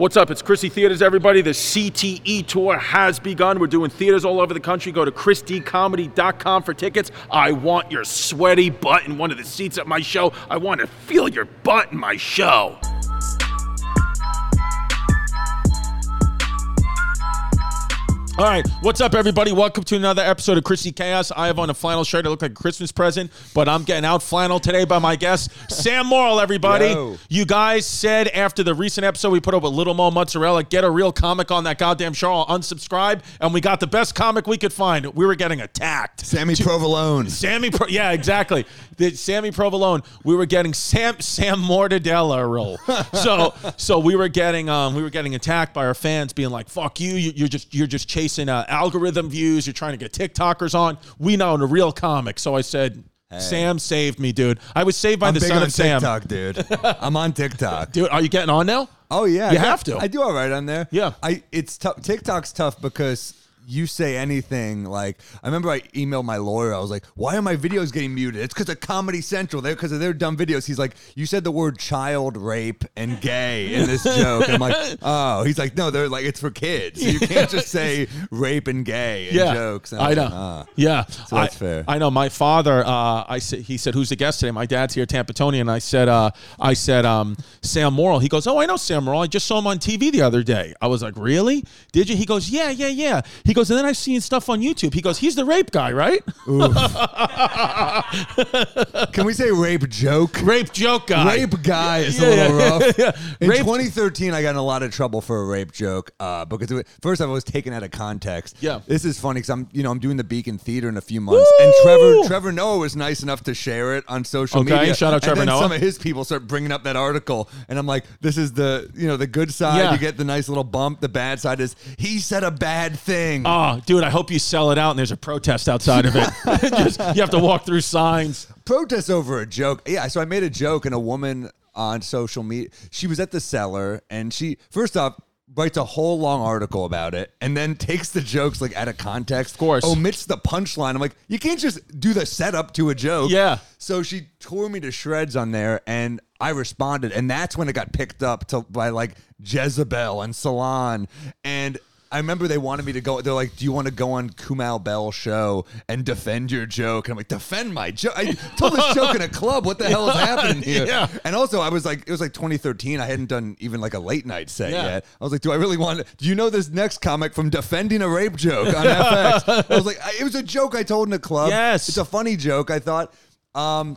What's up? It's Chrissy Theaters, everybody. The CTE tour has begun. We're doing theaters all over the country. Go to chrisdcomedy.com for tickets. I want your sweaty butt in one of the seats at my show. I want to feel your butt in my show. All right, what's up, everybody? Welcome to another episode of Chrissy Chaos. I have on a flannel shirt. I look like a Christmas present, but I'm getting out flannel today by my guest, Sam Morril, everybody. Yo. You guys said after the recent episode we put up with Little Mo Mozzarella, get a real comic on that goddamn show, I'll unsubscribe, and we got the best comic we could find. We were getting attacked. Sammy Provolone. Sammy, Pro- yeah, exactly. The Sammy Provolone. We were getting Sam Sam Mortadella roll. So so we were getting um we were getting attacked by our fans, being like, "Fuck you! you you're just you're just chasing uh, algorithm views. You're trying to get TikTokers on. We know the real comic." So I said. Sam saved me, dude. I was saved by I'm the big son on of Sam. TikTok, dude. I'm on TikTok. Dude, are you getting on now? Oh yeah, You I- have to. I do all right on there. Yeah. I it's tough. TikTok's tough because you say anything like I remember I emailed my lawyer. I was like, "Why are my videos getting muted?" It's because of Comedy Central. They're because of their dumb videos. He's like, "You said the word child rape and gay in this joke." I'm like, "Oh." He's like, "No, they're like it's for kids. You can't just say rape and gay in yeah, jokes." And I know. like, "Ah." Yeah, So that's I, fair. I know. My father, uh, I said, he said, "Who's the guest today?" My dad's here, Tampa Tony, and I said, uh, "I said um, Sam Morril." He goes, "Oh, I know Sam Morril. I just saw him on TV the other day." I was like, "Really? Did you?" He goes, "Yeah, yeah, yeah." He goes, and then I've seen stuff on YouTube. He goes, "He's the rape guy, right? Can we say rape joke? rape joke guy. Rape guy is Yeah, a little yeah, rough. yeah. In Rape- 2013, I got in a lot of trouble for a rape joke uh, because it, first I was taken out of context. Yeah. this is funny because I'm, you know, I'm doing the Beacon Theater in a few months, and Woo! Trevor, Trevor Noah was nice enough to share it on social Okay, media. shout out and Trevor then Noah. Some of his people start bringing up that article, and I'm like, this is the, you know, the good side. Yeah. You get the nice little bump. The bad side is he said a bad thing. Oh, dude, I hope you sell it out and there's a protest outside of it. Just, you have to walk through signs. protest over a joke. Yeah, so I made a joke, and a woman on social media, she was at the cellar, and she first off writes a whole long article about it, and then takes the jokes like out of context. Of course. omits the punchline. I'm like, you can't just do the setup to a joke. Yeah. So she tore me to shreds on there, and I responded, and that's when it got picked up to by like Jezebel and Salon and. I remember they wanted me to go. They're like, "Do you want to go on Kamau Bell show and defend your joke?" And I'm like, "Defend my joke? I told this joke in a club. What the hell is happening here?" Yeah. And also, I was like, it was like 2013. I hadn't done even like a late night set Yeah. yet. I was like, "Do I really want? to Do you know this next comic from defending a rape joke on FX?" I was like, I, "It was a joke I told in a club. Yes. it's a funny joke. I thought." Um,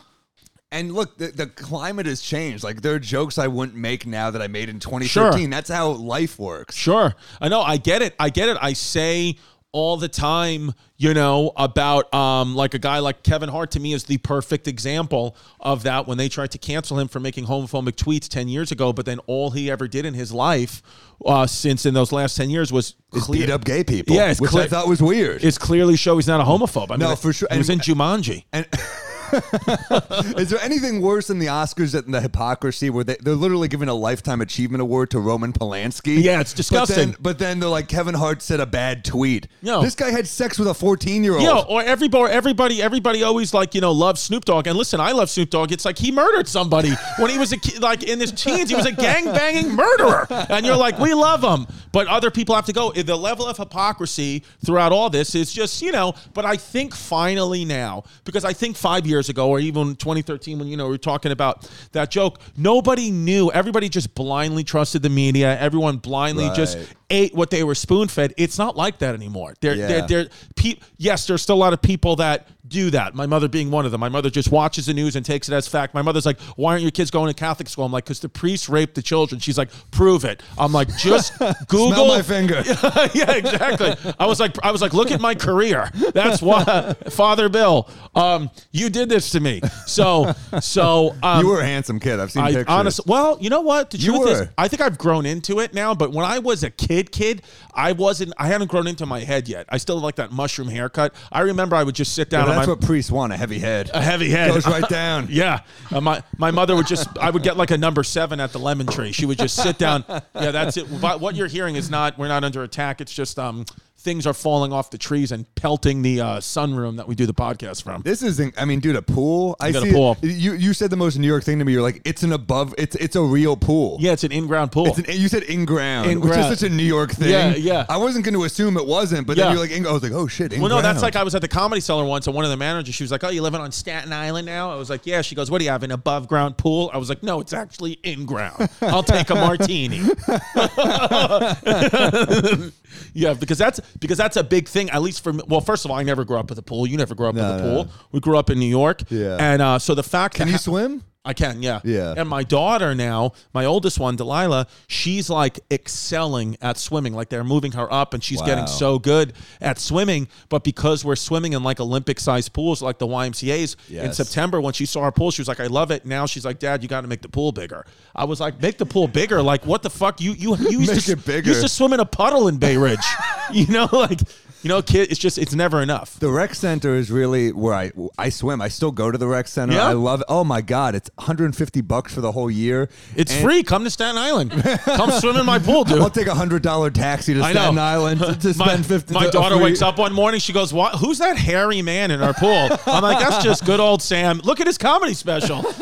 and look, the, the climate has changed. Like there are jokes I wouldn't make now that I made in 2013. Sure. That's how life works. Sure. I know. I get it. I get it. I say all the time, you know, about um, like a guy like Kevin Hart to me is the perfect example of that when they tried to cancel him for making homophobic tweets 10 years ago, but then all he ever did in his life uh, since in those last 10 years was beat up gay people. Yeah, it's which clear- I thought was weird. It's clearly show he's not a homophobe. I mean, No, for sure. He was in Jumanji. And is there anything worse than the Oscars than the hypocrisy where they, they're literally giving a lifetime achievement award to Roman Polanski? Yeah, it's disgusting. But then, but then they're like Kevin Hart said a bad tweet. No. this guy had sex with a 14 year old. Yo, or everybody, everybody, everybody always like you know loves Snoop Dogg. And listen, I love Snoop Dogg. It's like he murdered somebody when he was a kid, like in his teens. He was a gang banging murderer, and you're like, we love him. But other people have to go. The level of hypocrisy throughout all this is just you know. But I think finally now, because I think five years ago or even 2013 when you know we are talking about that joke, nobody knew. Everybody just blindly trusted the media. Everyone blindly just ate what they were spoon fed. It's not like that anymore. They're, Yeah. they're, they're, pe- yes, there's still a lot of people that do that. My mother being one of them. My mother just watches the news and takes it as fact. My mother's like, why aren't your kids going to Catholic school? I'm like, because the priests raped the children. She's like, prove it. I'm like, just Google. Smell my finger. yeah, exactly. I was like, I was like, look at my career. That's why, Father Bill, um, you did this to me. So, so um, you were a handsome kid. I've seen I pictures. honestly, well, you know what? The You truth is. I think I've grown into it now. But when I was a kid, kid, I wasn't. I hadn't grown into my head yet. I still like that mushroom haircut. I remember I would just sit down on that's my what priests want a heavy head. a heavy head Goes right down. yeah, uh, my my mother would just. I would get like a number seven at the lemon tree. She would just sit down. Yeah, that's it. But what you're hearing is not. We're not under attack. It's just um things are falling off the trees and pelting the uh, sunroom that we do the podcast from. This isn't. I mean, dude, a pool. I got a see. pool. You you said the most New York thing to me. You're like, it's an above. It's it's a real pool. Yeah, it's an in-ground pool. It's an, you said in ground, which is such a New York thing. Yeah, yeah. I wasn't going to assume it wasn't, but Yeah. then you're like, in, I was like, oh shit, in well, no, that's like I was at the comedy cellar once, and one of the managers, she was like, "Oh, you living on Staten Island now?" I was like, "Yeah." She goes, "What do you have? An above ground pool?" I was like, "No, it's actually in ground. I'll take a martini." yeah, because that's because that's a big thing. At least for me. Well, first of all, I never grew up with a pool. You never grew up No, with a no. pool. We grew up in New York. Yeah. and uh, so the fact Can that you ha- swim? I can, yeah. Yeah. And my daughter now, my oldest one, Delilah, she's like excelling at swimming. Like they're moving her up and she's getting so good at swimming. But because we're swimming in like Olympic sized pools like the YMCA's in September, when she saw our pool, she was like, I love it. Now she's like, Dad, you got to make the pool bigger. I was like, make the pool bigger. Like, what the fuck? You you, you used Make to, it bigger. You used to swim in a puddle in Bay Ridge. you know, like, you know, kid, it's just, it's never enough. The rec center is really where I I swim. I still go to the rec center. Yeah? I love it. Oh my god, it's 150 bucks for the whole year. It's And free. Come to Staten Island. Come swim in my pool, dude. I'll take a hundred dollar taxi to. Staten Island to, to my, spend 50. my daughter free- wakes up one morning. She goes, "What? Who's that hairy man in our pool?" I'm like, "That's just good old Sam. Look at his comedy special."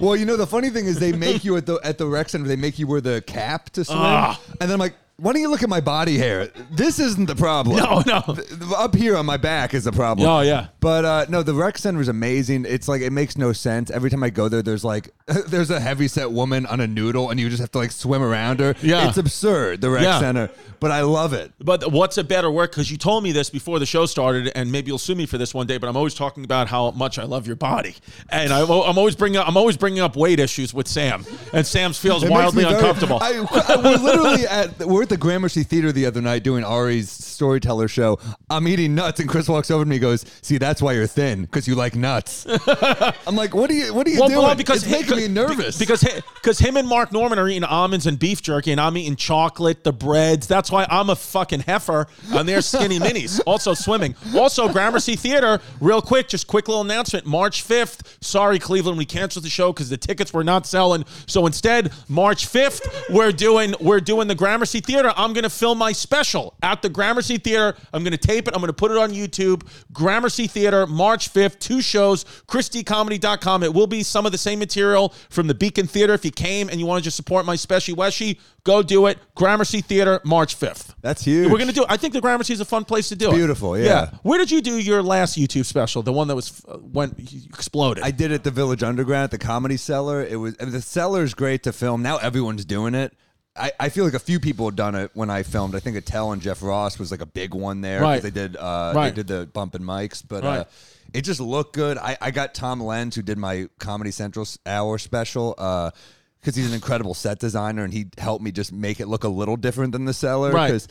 Well, you know the funny thing is they make you at the at the rec center. They make you wear the cap to swim, Ah. and then I'm like. Why don't you look at my body hair? This isn't the problem. No, no. Th- Up here on my back is the problem. Oh, yeah. But uh, no, the rec center is amazing. It's like it makes no sense. Every time I go there, there's like there's a heavy set woman on a noodle, and you just have to like swim around her. Yeah. it's absurd. The rec Yeah. center, but I love it. But what's a better work? Because you told me this before the show started, and maybe you'll sue me for this one day. But I'm always talking about how much I love your body, and I, I'm always bringing up, I'm always bringing up weight issues with Sam, and Sam feels It wildly very- uncomfortable. I, I- we're literally at we're at the Gramercy Theater the other night doing Ari's storyteller show. I'm eating nuts, and Chris walks over to me, and goes, "See, that's why you're thin, because you like nuts." I'm like, "What are you? What are you Well, doing?" well, because it's making me be- nervous. Because because him and Mark Normand are eating almonds and beef jerky, and I'm eating chocolate, the breads. That's why I'm a fucking heifer, and they're skinny minis. Also swimming. Also Gramercy Theater. Real quick, just quick little announcement. March 5th. Sorry, Cleveland, we canceled the show because the tickets were not selling. So instead, March 5th, we're doing we're doing the Gramercy Theater. I'm gonna film my special at the Gramercy Theater. I'm gonna tape it. I'm gonna put it on YouTube. Gramercy Theater, March 5th. Two shows. ChrisDComedy.com. It will be some of the same material from the Beacon Theater. If you came and you want to just support my special Weshy, go do it. Gramercy Theater, March 5th. that's huge. We're gonna do. it. I think the Gramercy is a fun place to do it. beautiful, yeah. Where did you do your last YouTube special? The one that was uh, went exploded. I did it at the Village Underground at the Comedy Cellar. It was the cellar is great to film. Now everyone's doing it. I, I feel like a few people had done it when I filmed. I think Attell and Jeff Ross was like a big one there. Right. They did uh, Right. they did the Bumping Mics, but Right. uh, it just looked good. I, I got Tom Lenz who did my Comedy Central hour special. Uh, because he's an incredible set designer and he helped me just make it look a little different than the cellar. Right. Because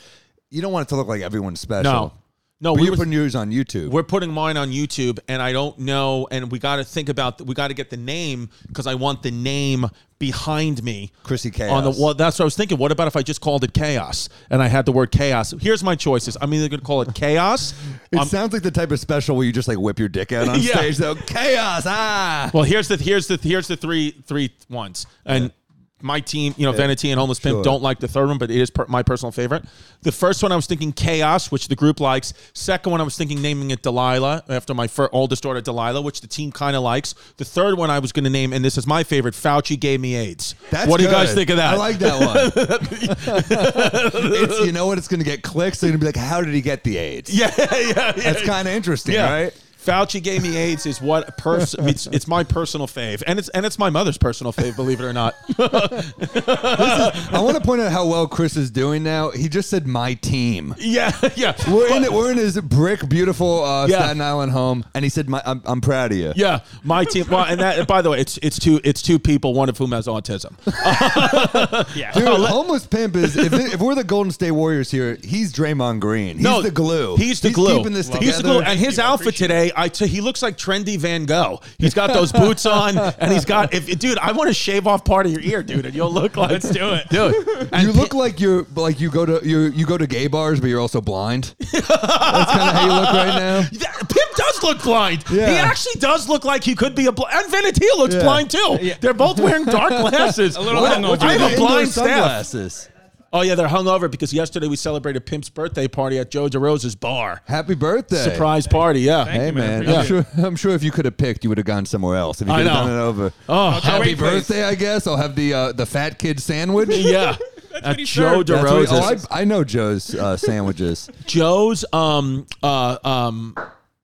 you don't want it to look like everyone's special. no, no. But we you're were- putting yours on YouTube. We're putting mine on YouTube, and I don't know. And we got to think about. We got to get the name because I want the name behind me. Chrissy Chaos. On the well, that's what I was thinking. What about if I just called it chaos and I had the word chaos? Here's my choices. I'm either going to call it chaos. It um, sounds like the type of special where you just like whip your dick out on Yeah. stage. Though chaos, ah. well, here's the here's the here's the three three ones and. My team, you know, Vanity and Homeless Pimp Sure. don't like the third one, but it is per- my personal favorite. The first one I was thinking Chaos, which the group likes. Second one I was thinking naming it Delilah after my fir- oldest daughter Delilah, which the team kind of likes. The third one I was going to name, and this is my favorite, Fauci gave me AIDS. That's what do you guys think of that? I like that one. it's, you know what? It's going to get clicks. They're going to be like, "How did he get the AIDS?" yeah, yeah, yeah. That's kind of interesting, yeah. right? Fauci gave me AIDS is what pers- it's, it's my personal fave, and it's and it's my mother's personal fave, believe it or not. I want to point out how well Chris is doing now. He just said my team. yeah, yeah. We're in it. We're in his brick, beautiful uh, Yeah. Staten Island home, and he said, my, I'm, "I'm proud of you." Yeah, my team. Well, and that. By the way, it's it's two it's two people, one of whom has autism. yeah, Dude, homeless pimp is if, if we're the Golden State Warriors here, he's Draymond Green. He's no, the glue. He's the glue. keeping this together. He's the glue. And his outfit today, I t- he looks like trendy Van Gogh. He's got those boots on, and he's got. If dude, I want to shave off part of your ear, dude, and you'll look like. Let's do it. dude. And you look like you're like you go to you you go to gay bars, but you're also blind. That's kind of how you look right now. Yeah, Pimp does look blind. Yeah. He actually does look like he could be a blind. And Venetia looks Yeah. blind too. Yeah. They're both wearing dark glasses. A little What- hungover. I have a Indoor blind staff. sunglasses. Oh yeah, they're hungover because yesterday we celebrated Pimp's birthday party at Joe DeRosa's bar. Happy birthday. Surprise party, yeah. Thank Hey you, man. man, I'm Appreciate sure. I'm sure if you could have picked, you would have gone somewhere else. If you I could have know. done it over. Oh, Joe Happy Wait, please. birthday, I guess. I'll have the uh, the fat kid sandwich. yeah. what At Joe served. That's what- DeRosa's. oh, I, I know Joe's uh, sandwiches. Joe's um uh um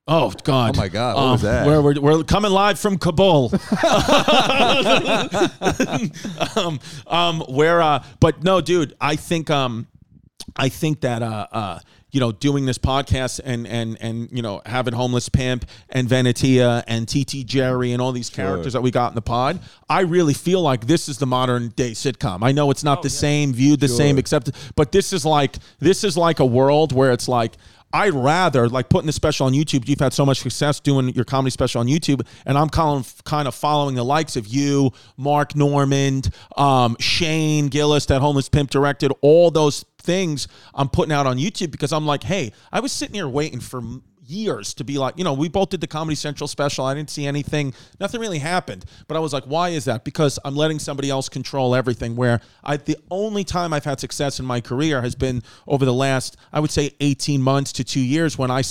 oh god. Oh, my God, what um, was that? where we're, we're coming live from Kabul. Um um where uh but no dude I think um I think that uh uh you know doing this podcast and and and you know having homeless pimp and Venetia and TT Jerry and all these characters that we got in the pod I really feel like this is the modern day sitcom. I know it's not the same viewed the same except but this is like this is like a world where it's like I'd rather like putting the special on YouTube. You've had so much success doing your comedy special on YouTube, and I'm kind of following the likes of you, Mark Normand, um, Shane Gillis, that homeless pimp directed all those things. I'm putting out on YouTube because I'm like, hey, I was sitting here waiting for years to be like, you know, we both did the Comedy Central special. I didn't see anything. Nothing really happened. But I was like, why is that? Because I'm letting somebody else control everything. Where I the only time I've had success in my career has been over the last, I would say 18 months to 2 years when I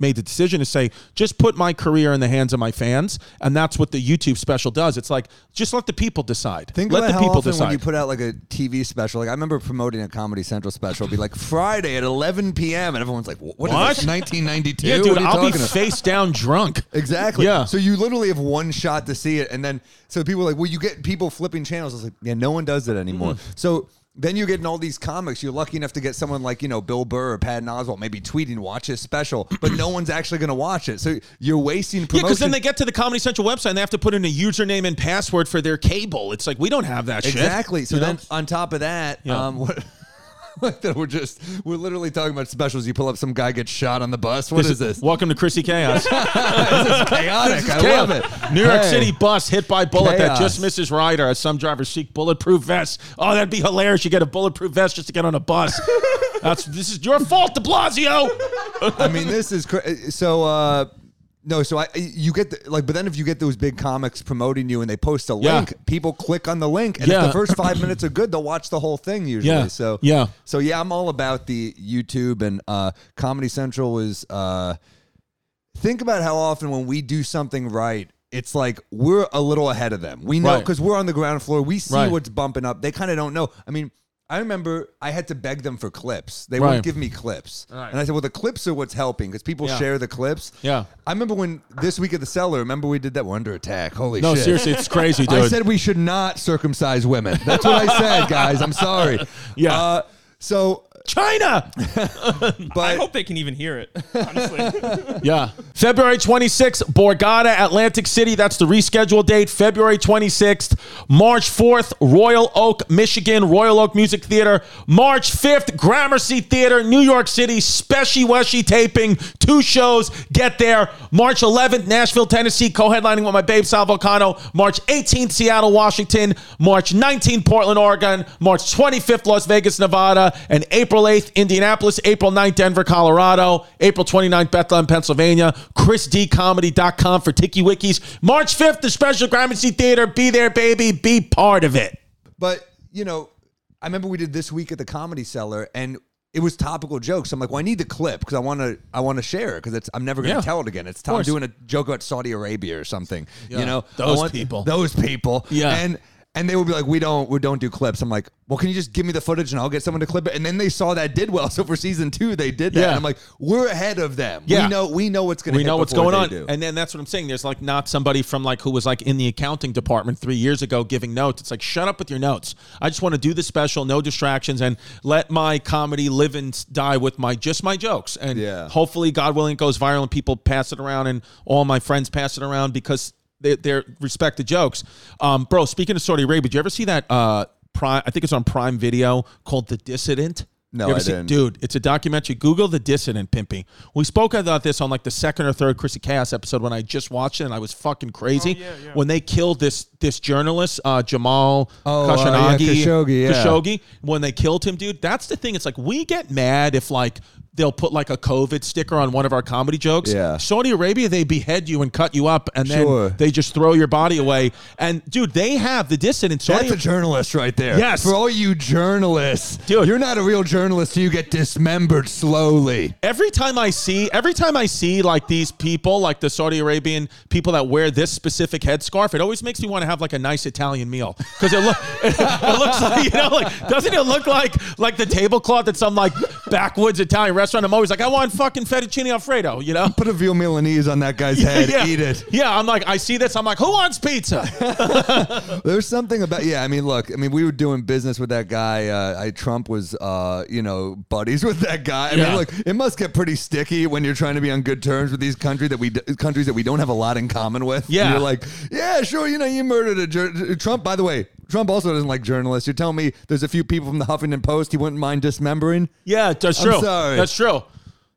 made the decision to say just put my career in the hands of my fans and that's what the YouTube special does. It's like just let the people decide. Think let about the how people often decide. when you put out like a TV special. Like I remember promoting a Comedy Central special. It'd be like Friday at 11 p.m. and everyone's like, "What is What? this? 1992?" yeah, dude, I'll be about? face down drunk. Exactly. Yeah. So you literally have one shot to see it, and then so people are like, well, you get people flipping channels. I was like, yeah, no one does that anymore. Mm-hmm. So then you're getting all these comics. You're lucky enough to get someone like you know Bill Burr or Patton Oswalt maybe tweeting watch his special, but no one's actually going to watch it. So you're wasting promotion. Yeah, because then they get to the Comedy Central website and they have to put in a username and password for their cable. It's like we don't have that shit. Exactly. So You know? then on top of that, Yeah. um, what? Like that we're just we're literally talking about specials. You pull up some guy gets shot on the bus. What is this? Welcome to Chrissy Chaos. this is chaotic. I Chaos. love it. New York Hey. City bus hit by bullet that just misses rider as some drivers seek bulletproof vests. Oh, that'd be hilarious. You get a bulletproof vest just to get on a bus. That's this is your fault, De Blasio. I mean, this is cra- so. uh no, so I you get the, like, but then if you get those big comics promoting you and they post a Yeah. link, people click on the link, and Yeah. if the first five minutes are good, they'll watch the whole thing usually. Yeah. So Yeah. so yeah, I'm all about the YouTube and uh Comedy Central was. uh Think about how often when we do something right. It's like we're a little ahead of them. We know Right. because we're on the ground floor. We see Right. what's bumping up. They kind of don't know. I mean, I remember I had to beg them for clips. They Right. wouldn't give me clips. Right. And I said, well, the clips are what's helping because people Yeah. share the clips. Yeah. I remember when this week at the cellar, remember we did that? We're under attack. Holy No, shit. seriously, it's crazy, dude. I said we should not circumcise women. That's what I said, guys. I'm sorry. Yeah. Uh, so, China. but I hope they can even hear it. Honestly, Yeah. February 26th, Borgata, Atlantic City. That's the rescheduled date. February 26th. March 4th, Royal Oak, Michigan, Royal Oak Music Theater. March 5th, Gramercy Theater, New York City. Special Weshy taping. Two shows. Get there. March 11th, Nashville, Tennessee. Co-headlining with my babe Sal Vulcano. March 18th, Seattle, Washington. March 19th, Portland, Oregon. March 25th, Las Vegas, Nevada. And April 8th, Indianapolis. April 9th, Denver, Colorado. April 29th, Bethlehem, Pennsylvania. ChrisDComedy.com for Tiki Wikis. March 5th, the special Gramercy Theater. Be there, baby. Be part of it. But you know, I remember we did this week at the Comedy Cellar, and it was topical jokes. I'm like, well, I need the clip because I want to, I want to share it because it's, I'm never going to Yeah. tell it again. It's time doing a joke about Saudi Arabia or something. Yeah. You know, Those want- people. those people. Yeah. and. And they would be like, "We don't, we don't do clips." I'm like, "Well, can you just give me the footage and I'll get someone to clip it?" And then they saw that did well, so for season two they did that. Yeah. And I'm like, "We're ahead of them. Yeah. We know, we know what's going to. we know what's going on Do. and then that's what i'm saying there's like not somebody from like who was like in the accounting department three years ago giving notes it's like shut up with your notes i just want to do the special no distractions and let my comedy live and die with my just my jokes and Yeah. hopefully god willing it goes viral and people pass it around and all my friends pass it around because they, they're respect the jokes um bro speaking of saudi arabia did you ever see that uh prime i think it's on prime video called the dissident No, I see- didn't. Dude, it's a documentary. Google the dissident pimping. We spoke about this on like the second or third Chrissy Chaos episode when I just watched it and I was fucking crazy. Oh, yeah, yeah. When they killed this this journalist, uh, Jamal Oh, uh, Khashoggi, yeah, Khashoggi, yeah. Khashoggi, when they killed him, dude, that's the thing. It's like we get mad if like they'll put like a COVID sticker on one of our comedy jokes. Yeah. Saudi Arabia, they behead you and cut you up, and then Sure. they just throw your body away. And dude, they have the dissident. Saudi That's a journalist right there. Yes. For all you journalists. Dude. You're not a real journalist till you get dismembered slowly. every time I see every time I see like these people, like the Saudi Arabian people that wear this specific headscarf, it always makes me want to have like a nice Italian meal because it, look, it, looks like you know like doesn't it look like like the tablecloth at some like backwoods Italian restaurant? I'm always like I want fucking fettuccine alfredo, you know. Put a veal Milanese on that guy's head. yeah. Eat it. Yeah, I'm like I see this. I'm like, who wants pizza? There's something about yeah. I mean, look. I mean, we were doing business with that guy. Uh, I Trump was, uh, you know, buddies with that guy. I Yeah. mean, look, it must get pretty sticky when you're trying to be on good terms with these countries that we countries that we don't have a lot in common with. Yeah. you're like, yeah, sure. You know, you murdered a Trump. By the way, Trump also doesn't like journalists. You're telling me there's a few people from the Huffington Post he wouldn't mind dismembering. Yeah, that's true. That's true.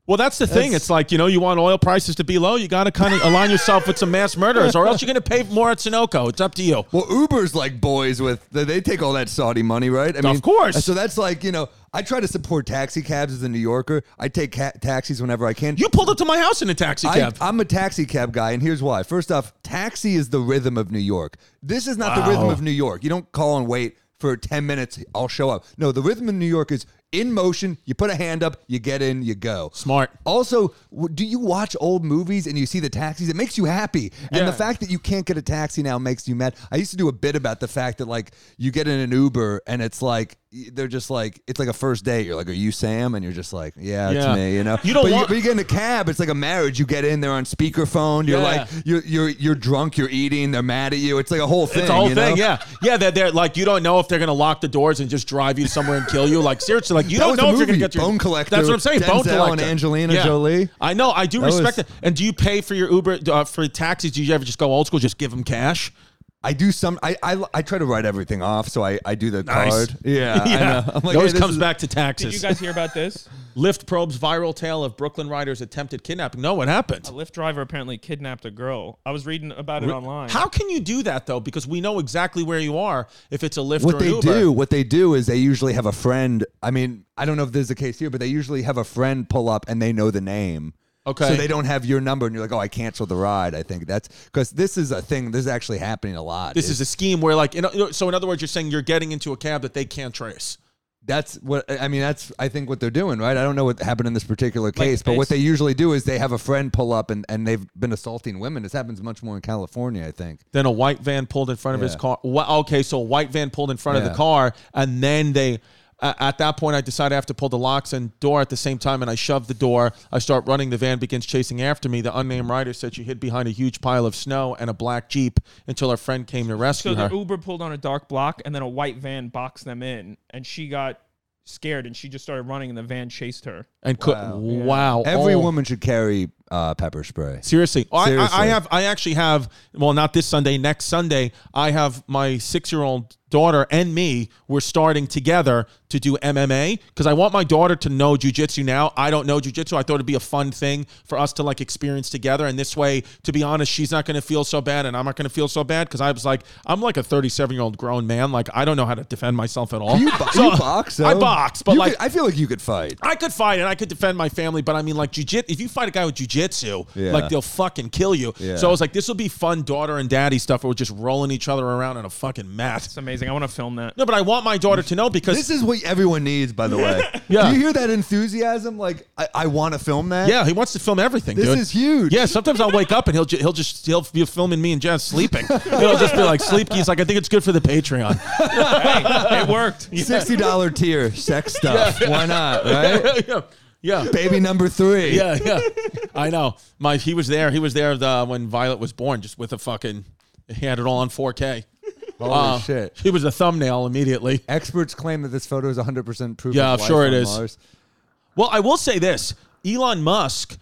Well, that's the thing. That's- It's like you know, you want oil prices to be low. You got to kind of align yourself with some mass murderers, or else you're going to pay more at Sunoco. It's up to you. Well, Uber's like boys with they- they take all that Saudi money, right? I Of course. So that's like you know, I try to support taxi cabs as a New Yorker. I take ca- taxis whenever I can. You pulled up to my house in a taxi cab. I, am a taxi cab guy, and here's why. First off, taxi is the rhythm of New York. This is not the rhythm of New York. You don't call and wait for 10 minutes, I'll show up. No, the rhythm of New York is in motion. You put a hand up, you get in, you go. Smart. Also, do you watch old movies and you see the taxis? It makes you happy. And the fact that you can't get a taxi now makes you mad. I used to do a bit about the fact that like you get in an Uber and it's like they're just like it's like a first date. You're like, "Are you Sam?" And you're just like, "Yeah, it's Yeah. me." You know. You don't but want- but you get in a cab. It's like a marriage. You get in there on speakerphone. You're Yeah. like you're you're you're drunk. You're eating. They're mad at you. It's like a whole thing. It's a whole you know? thing, yeah, yeah. They're, they're like you don't know if they're gonna lock the doors and just drive you somewhere and kill you. Like seriously, like you That don't was know the if you're gonna movie, get your Bone Collector That's what I'm saying. Bone Denzel collector and Angelina Jolie. I know. I do That respect was- it. And do you pay for your Uber uh, for taxis? Do you ever just go old school? Just give them cash? I do some. I, I I try to write everything off, so I, I do the Nice. card. Yeah, I know. I'm like, it always hey, this comes is- back to taxes. Did taxes. you guys hear about this? Lyft probes viral tale of Brooklyn riders attempted kidnapping. No, what happened? A Lyft driver apparently kidnapped a girl. I was reading about it online. How can you do that though? Because we know exactly where you are if it's a Lyft What or an they Uber. do, what they do is they usually have a friend. I mean, I don't know if this is the case here, but they usually have a friend pull up and they know the name. Okay. So they don't have your number, and you're like, "Oh, I canceled the ride." I think that's because this is a thing. This is actually happening a lot. This is a scheme where, like, you know, so in other words, you're saying you're getting into a cab that they can't trace. That's what I mean. That's I think what they're doing, right? I don't know what happened in this particular case, but what they usually do is they have a friend pull up and, and they've been assaulting women. This happens much more in California, I think. Then a white van pulled in front of his car. Okay, so a white van pulled in front of the car, and then they. At that point, I decided I have to pull the locks and door at the same time, and I shove the door. I start running. The van begins chasing after me. The unnamed rider said she hid behind a huge pile of snow and a black jeep until her friend came to rescue so her. the Uber pulled on a dark block, and then a white van boxed them in, and she got scared, and she just started running, and the van chased her. And Wow. wow, Every oh. woman should carry uh, pepper spray. Seriously, I, I, I have. I actually have. Well, not this Sunday. Next Sunday, I have my six-year-old daughter and me. We're starting together to do MMA because I want my daughter to know jujitsu. Now I don't know jujitsu. I thought it'd be a fun thing for us to like experience together. And this way, to be honest, she's not going to feel so bad, and I'm not going to feel so bad because I was like, I'm like a 37-year-old grown man. Like I don't know how to defend myself at all. You, bo- So, you box? I box, but You like could- I feel like you could fight. I could fight and I could defend my family, but I mean, like jujitsu. If you fight a guy with jujitsu, Yeah. like they'll fucking kill you. Yeah. So I was like, this will be fun, daughter and daddy stuff. We're just rolling each other around in a fucking mat. It's amazing. I want to film that. No, but I want my daughter to know because This is what everyone needs, by the way. Yeah. Do you hear that enthusiasm? Like, I, I want to film that. yeah, he wants to film everything. This dude. is huge. Yeah, sometimes I'll wake up and he'll ju- he'll just he'll be filming me and Jess sleeping. He'll just be like sleep. He's like, I think it's good for the Patreon. hey, it worked. Sixty dollar tier sex stuff. Why not? Right? yeah, yeah. Baby number three. Yeah, yeah. I know. My he was there. He was there the, when Violet was born, just with a fucking. He had it all on 4K. Holy Uh, shit. He was a thumbnail immediately. Experts claim that this photo is 100% proof. Yeah, of I'm sure life it on is. Mars. Well, I will say this: Elon Musk.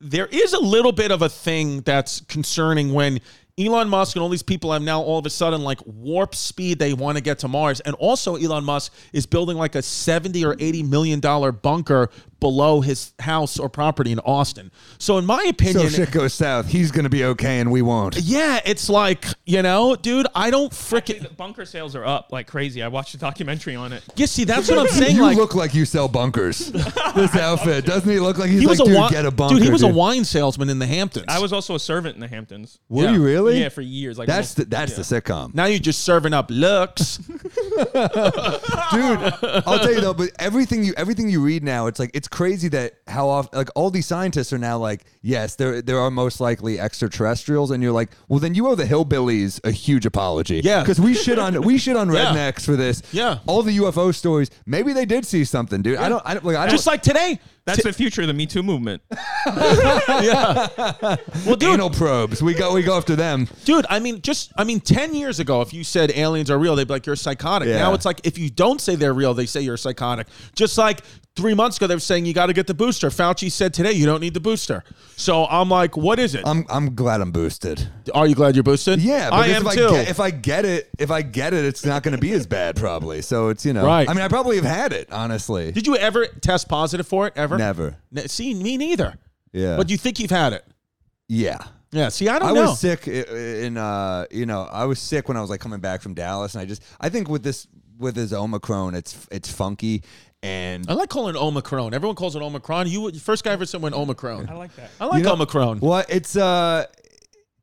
There is a little bit of a thing that's concerning when Elon Musk and all these people have now all of a sudden like warp speed. They want to get to Mars, and also Elon Musk is building like a seventy or eighty million dollar bunker below his house or property in Austin. So in my So opinion, if shit goes south, he's gonna be okay, and we won't. yeah, it's like you know, dude, I don't Actually, freaking. bunker sales are up like crazy. I watched a documentary on it. Yeah, see, that's what I'm saying. you like look like you sell bunkers. this outfit doesn't he look like he's he like, was a dude, wi- get a bunker, dude. He was a wine salesman in the Hamptons. I was also a servant in the Hamptons. Were Yeah. you really? Yeah, for years. Like that's the, that's yeah. the sitcom. now you're just serving up looks. dude i'll tell you though but everything you everything you read now it's like it's crazy that how often like all these scientists are now like yes there there are most likely extraterrestrials and you're like well then you owe the hillbillies a huge apology Yeah. because we shit on we shit on Yeah. rednecks for this Yeah. all the ufo stories maybe they did see something dude i don't i don't like i don't just like today. That's the future of the Me Too movement. Yeah. Well, dude, anal probes we go we go after them Dude, I mean, just I mean, ten years ago, if you said aliens are real, they'd be like you're psychotic. Yeah. Now it's like if you don't say they're real, they say you're psychotic. Just like three months ago, they were saying you got to get the booster. Fauci said today you don't need the booster. So I'm like, what is it? i'm i'm glad i'm boosted are you glad you're boosted? Yeah, I am if too. I get, if I get it, if I get it, it's not going to be as bad probably. So it's you know, Right. I mean, I probably have had it honestly. Did you ever test positive for it? Ever? Never. Ne- See, me neither. Yeah. But you think you've had it? Yeah. Yeah. See, I don't I know. was sick in uh you know I was sick when I was like coming back from Dallas and I just I think with this with this Omicron it's it's funky and I like calling it Omicron. Everyone calls it Omicron. You first guy ever said went Omicron. I like that. I like You know- Omicron. Well, it's uh,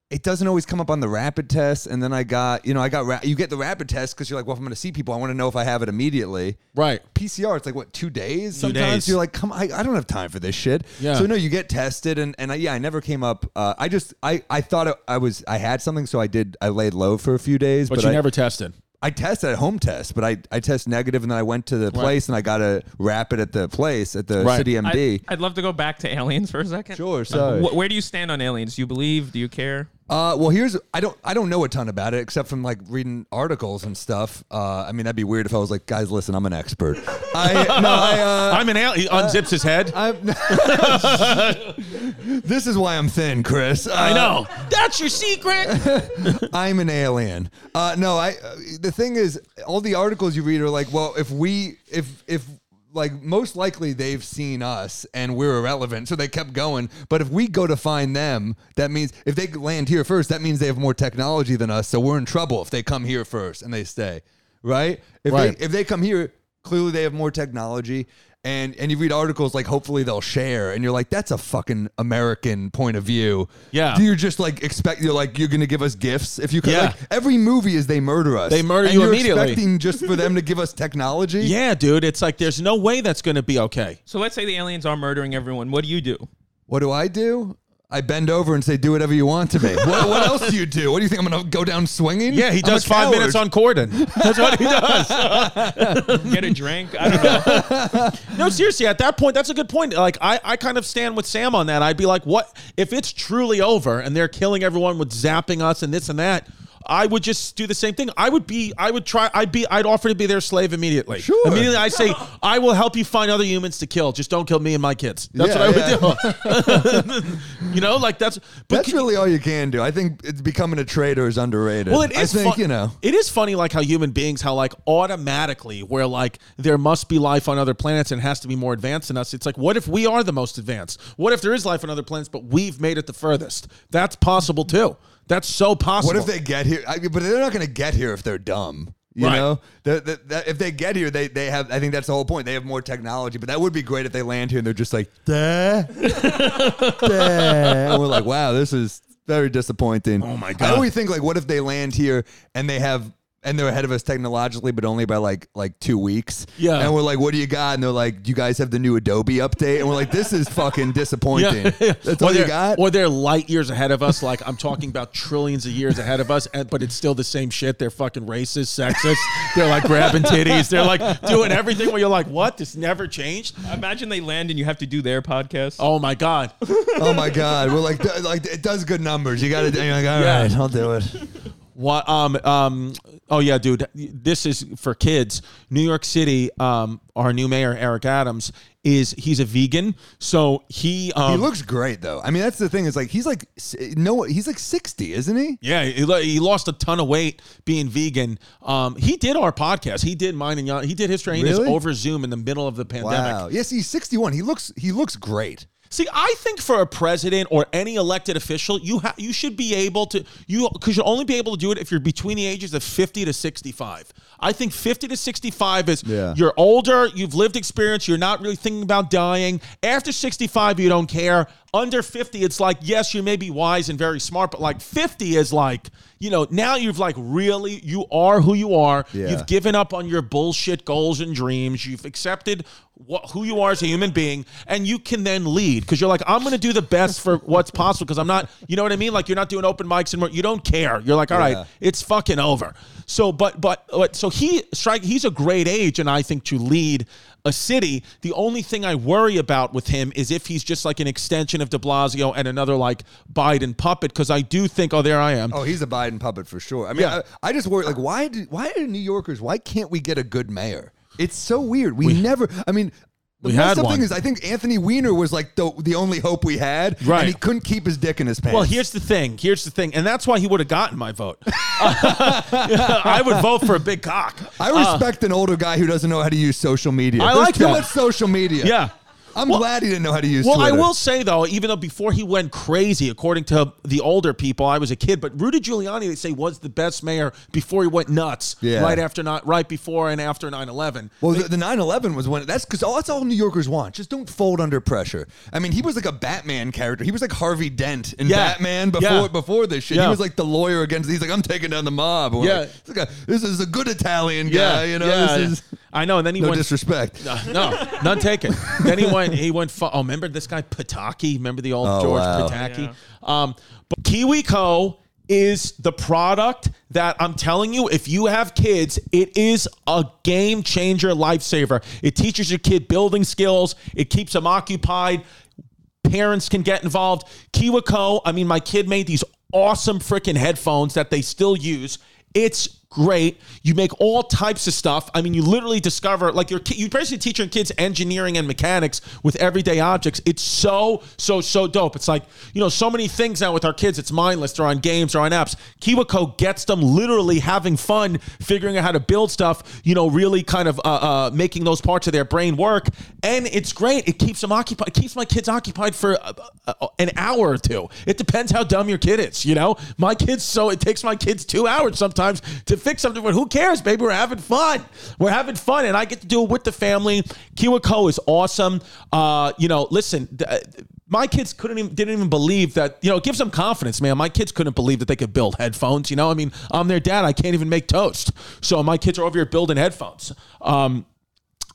it doesn't always come up on the rapid test, and then I got you know I got ra- you get the rapid test because you're like, well, if I'm going to see people, I want to know if I have it immediately. Right. PCR, it's like what two days? Two Sometimes days. you're like, come, I, I don't have time for this shit. Yeah. So no, you get tested, and and I, yeah, I never came up. Uh, I just I I thought it, I was I had something, so I did I laid low for a few days, But, but, you I, never tested. I tested at home test, but I I test negative, and then I went to the place and I got a rapid at the place at the Right. City MD. I, would love to go back to aliens for a second. Sure, uh, sorry. Wh- where do you stand on aliens? Do you believe? Do you care? Uh, well, here's I don't I don't know a ton about it except from like reading articles and stuff. Uh, I mean that'd be weird if I was like, guys, listen, I'm an expert. I no, I uh, I'm an alien. He unzips his head. I'm. this is why I'm thin, Chris. I Uh, know. That's your secret. I'm an alien. Uh, no, I. Uh, the thing is, all the articles you read are like, well, if we, if if like most likely they've seen us and we're irrelevant, so they kept going. But if we go to find them, that means if they land here first, that means they have more technology than us, so we're in trouble if they come here first and they stay, right? If Right. they if they come here, clearly they have more technology. And, and you read articles like hopefully they'll share and you're like that's a fucking American point of view. Yeah. You're just like expect you're like you're gonna give us gifts if you could Yeah. like every movie is they murder us. They murder and you you're immediately. Expecting just for them to give us technology. yeah, dude. It's like there's no way that's going to be okay. So let's say the aliens are murdering everyone. What do you do? What do I do? I bend over and say, "Do whatever you want to me." what, what else do you do? What do you think? I'm gonna go down swinging? Yeah, he I'm a does five coward. minutes on Corden. That's what he does. Get a drink? I don't know. No, seriously, at that point, that's a good point. Like, I, I kind of stand with Sam on that. I'd be like, what if it's truly over and they're killing everyone with zapping us and this and that? I would just do the same thing. I would be, I would try, I'd be, I'd offer to be their slave immediately. Sure. Immediately, I say, I will help you find other humans to kill. Just don't kill me and my kids. That's Yeah, what I would do. you know, like that's, but That's really all you can do. I think it's becoming a traitor is underrated. Well, it is. I think fun- you know. It is funny, like how human beings, how like automatically, where like there must be life on other planets and has to be more advanced than us. It's like, what if we are the most advanced? What if there is life on other planets, but we've made it the furthest? That's possible too. That's so possible. What if they get here? I, but they're not going to get here if they're dumb. You Right. know, The- the- the- if they get here, they they have. I think that's the whole point. They have more technology, but that would be great if they land here and they're just like, "Duh, duh." and we're like, wow, this is very disappointing. Oh my god! I always think like, what if they land here and they have. And they're ahead of us technologically, but only by like like two weeks. Yeah. And we're like, "What do you got?" And they're like, do "You guys have the new Adobe update." And we're like, "This is fucking disappointing." That's or all you they're, got. Or they're light years ahead of us. Like I'm talking about trillions of years ahead of us, and, but it's still the same shit. They're fucking racist, sexist. they're like grabbing titties. They're like doing everything where you're like, what? This never changed. Imagine they land and you have to do their podcast. Oh my god. oh my god, we're like, like it does good numbers. You got to, you're like, all Yeah. right, I'll do it. What? Um. Um. Oh yeah, dude. This is for kids. New York City. Um. Our new mayor, Eric Adams, is he's a vegan. So he. Um, He looks great though. I mean, that's the thing. Is like he's like no, he's like sixty, isn't he? Yeah, he, he lost a ton of weight being vegan. Um, he did our podcast. He did mine and Jan. He did his training Really? over Zoom in the middle of the pandemic. Wow. Yes, he's sixty-one. He looks he looks great. See, I think for a president or any elected official, you ha- you should be able to you because you'll only be able to do it if you're between the ages of 50 to 65. I think 50 to 65 is Yeah. you're older, you've lived experience, you're not really thinking about dying. After 65, you don't care. Under 50, it's like yes, you may be wise and very smart, but like 50 is like you know now you've like really you are who you are. Yeah. You've given up on your bullshit goals and dreams. You've accepted what, who you are as a human being, and you can then lead because you're like, I'm going to do the best for what's possible because I'm not, you know what I mean? Like you're not doing open mics anymore. You don't care. You're like, all right, Yeah. it's fucking over. So, but, but, but so he strike. He's a great age, and I think to lead a city. The only thing I worry about with him is if he's just like an extension of De Blasio and another like Biden puppet. Because I do think, oh, there I am. Oh, he's a Biden puppet for sure. I mean, Yeah. I, I just worry like why do why do New Yorkers why can't we get a good mayor? It's so weird. We, never. I mean. The We had one. thing is, I think Anthony Weiner was like the the only hope we had, Right. And he couldn't keep his dick in his pants. Well, here's the thing. Here's the thing, and that's why he would have gotten my vote. I would vote for a big cock. I respect an older guy who doesn't know how to use social media. uh, I There's like too that. much social media. Yeah. I'm Well- glad he didn't know how to use. It. Well, I will say though, even though before he went crazy, according to the older people, I was a kid, but Rudy Giuliani, they say, was the best mayor before he went nuts. Yeah. Right after not, right before and after 9-11. Well, the, the 9/11 was when that's because all that's all New Yorkers want. Just don't fold under pressure. I mean, he was like a Batman character. He was like Harvey Dent in Yeah. Batman before Yeah. before this shit. He was like the lawyer against. He's like, I'm taking down the mob. Yeah. like, "This is a good Italian guy. You know, is I know. And then he no went. disrespect. Uh, no, none taken. then he went. He went. Fu- oh, remember this guy Pataki? Remember the old Oh, George wow. Pataki? Um, but KiwiCo. is the product that I'm telling you. If you have kids, it is a game changer, lifesaver. It teaches your kid building skills. It keeps them occupied. Parents can get involved. Kiwico. I mean, my kid made these awesome freaking headphones that they still use. It's great. You make all types of stuff. I mean, you literally discover like your ki- you basically teach your kids engineering and mechanics with everyday objects. It's so so so dope. It's like you know so many things now with our kids. It's mindless. They're on games or on apps. Kiwico gets them literally having fun, figuring out how to build stuff. You know, really kind of uh, uh, making those parts of their brain work, and it's great. It keeps them occupied. It keeps my kids occupied for uh, uh, an hour or two. It depends how dumb your kid is. You know, my kids. So it takes my kids two hours sometimes to fix something. But who cares, baby? We're having fun. We're having fun, and I get to do it with the family. Kiwico is awesome. Uh, you know, listen. th- uh, my kids couldn't even didn't even believe that you know it gives them confidence man my kids couldn't believe that they could build headphones you know i mean i'm their dad i can't even make toast so my kids are over here building headphones um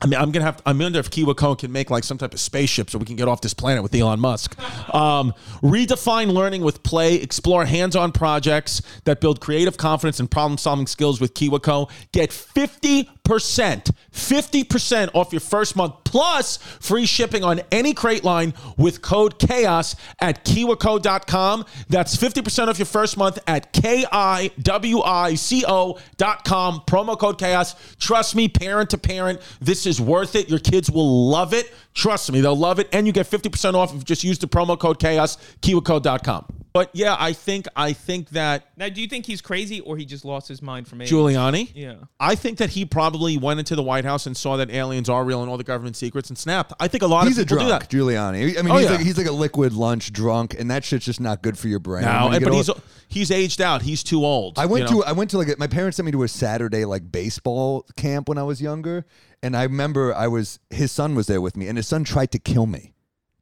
I mean, I'm gonna have. I'm wonder if Kiwico can make like some type of spaceship so we can get off this planet with Elon Musk. Um, redefine learning with play. Explore hands-on projects that build creative confidence and problem-solving skills with Kiwico. Get 50 percent, 50 percent off your first month plus free shipping on any crate line with code chaos at kiwico.com. That's 50 percent off your first month at k i w i c o. Promo code chaos. Trust me, parent to parent, this is worth it. Your kids will love it. Trust me, they'll love it. And you get 50% off if you just use the promo code chaos, kiwico.com. But yeah, I think I think that Now, do you think he's crazy or he just lost his mind from age? Giuliani. Yeah. I think that he probably went into the White House and saw that aliens are real and all the government secrets and snapped. I think a lot He's a of people drunk, do that. Giuliani. I mean, Oh, he's yeah. like he's like a liquid lunch drunk, and that shit's just not good for your brain. No, you and- get but he's he's aged out. He's too old. I went you know? to I went to like a, my parents sent me to a Saturday like baseball camp when I was younger, and I remember I was his son was there with me, and his son tried to kill me.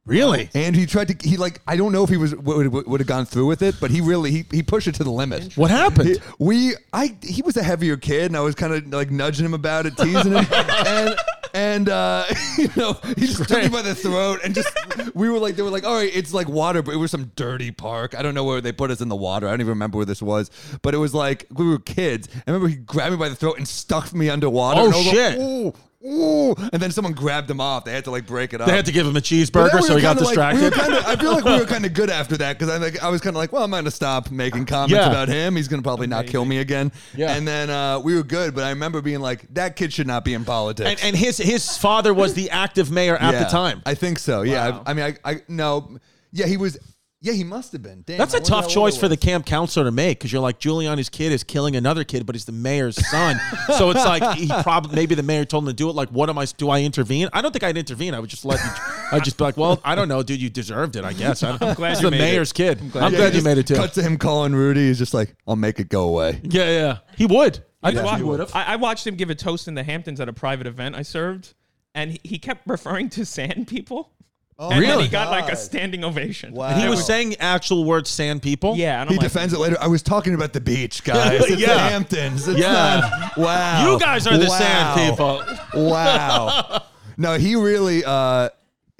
really. And he tried to he like I don't know if he was would, would have gone through with it, but he really he, he pushed it to the limit. What happened? He- we I he was a heavier kid, and I was kind of like nudging him about it, teasing him, and and uh, you know he just took me by the throat and just we were like they were like all right, it's like water, but it was some dirty park. I don't know where they put us in the water. I don't even remember where this was, but it was like we were kids. I remember he grabbed me by the throat and stuck me underwater. Oh, I like, shit. "Ooh." and then someone grabbed him off. They had to like break it up. They had to give him a cheeseburger, we so he got like- we distracted. kinda- I feel like we were kind of good after that because I like I was kind of like, well, I'm going to stop making comments Yeah. about him. He's going to probably not kill me again. Yeah. And then uh, we were good, but I remember being like, that kid should not be in politics. and, and his his father was the active mayor at Yeah, the time. I think so. Yeah. Wow. I, I mean, I, I no, yeah, he was. Yeah, he must have been. Damn, That's I a tough choice for the camp counselor to make because you're like Giuliani's kid is killing another kid, but he's the mayor's son. so it's like he probably maybe the mayor told him to do it. Like, what am I? Do I intervene? I don't think I'd intervene. I would just let. You, I'd just be like, well, I don't know, dude. You deserved it, I guess. I'm glad it's you the made it. mayor's kid. I'm glad, glad Yeah, you made it too. Cut to him calling Rudy. He's just like, I'll make it go away. Yeah, yeah. He would. I I, think he would have. I, I watched him give a toast in the Hamptons at a private event I served, and he, he kept referring to sand people. And then really? he got like a standing ovation. Wow. And he was was- saying actual words, sand people. Yeah, and He I'm like, defends it later. I was talking about the beach, guys. It's the Yeah. Hamptons. It's Yeah. not- wow. You guys are the Wow. sand people. Wow. no, he really uh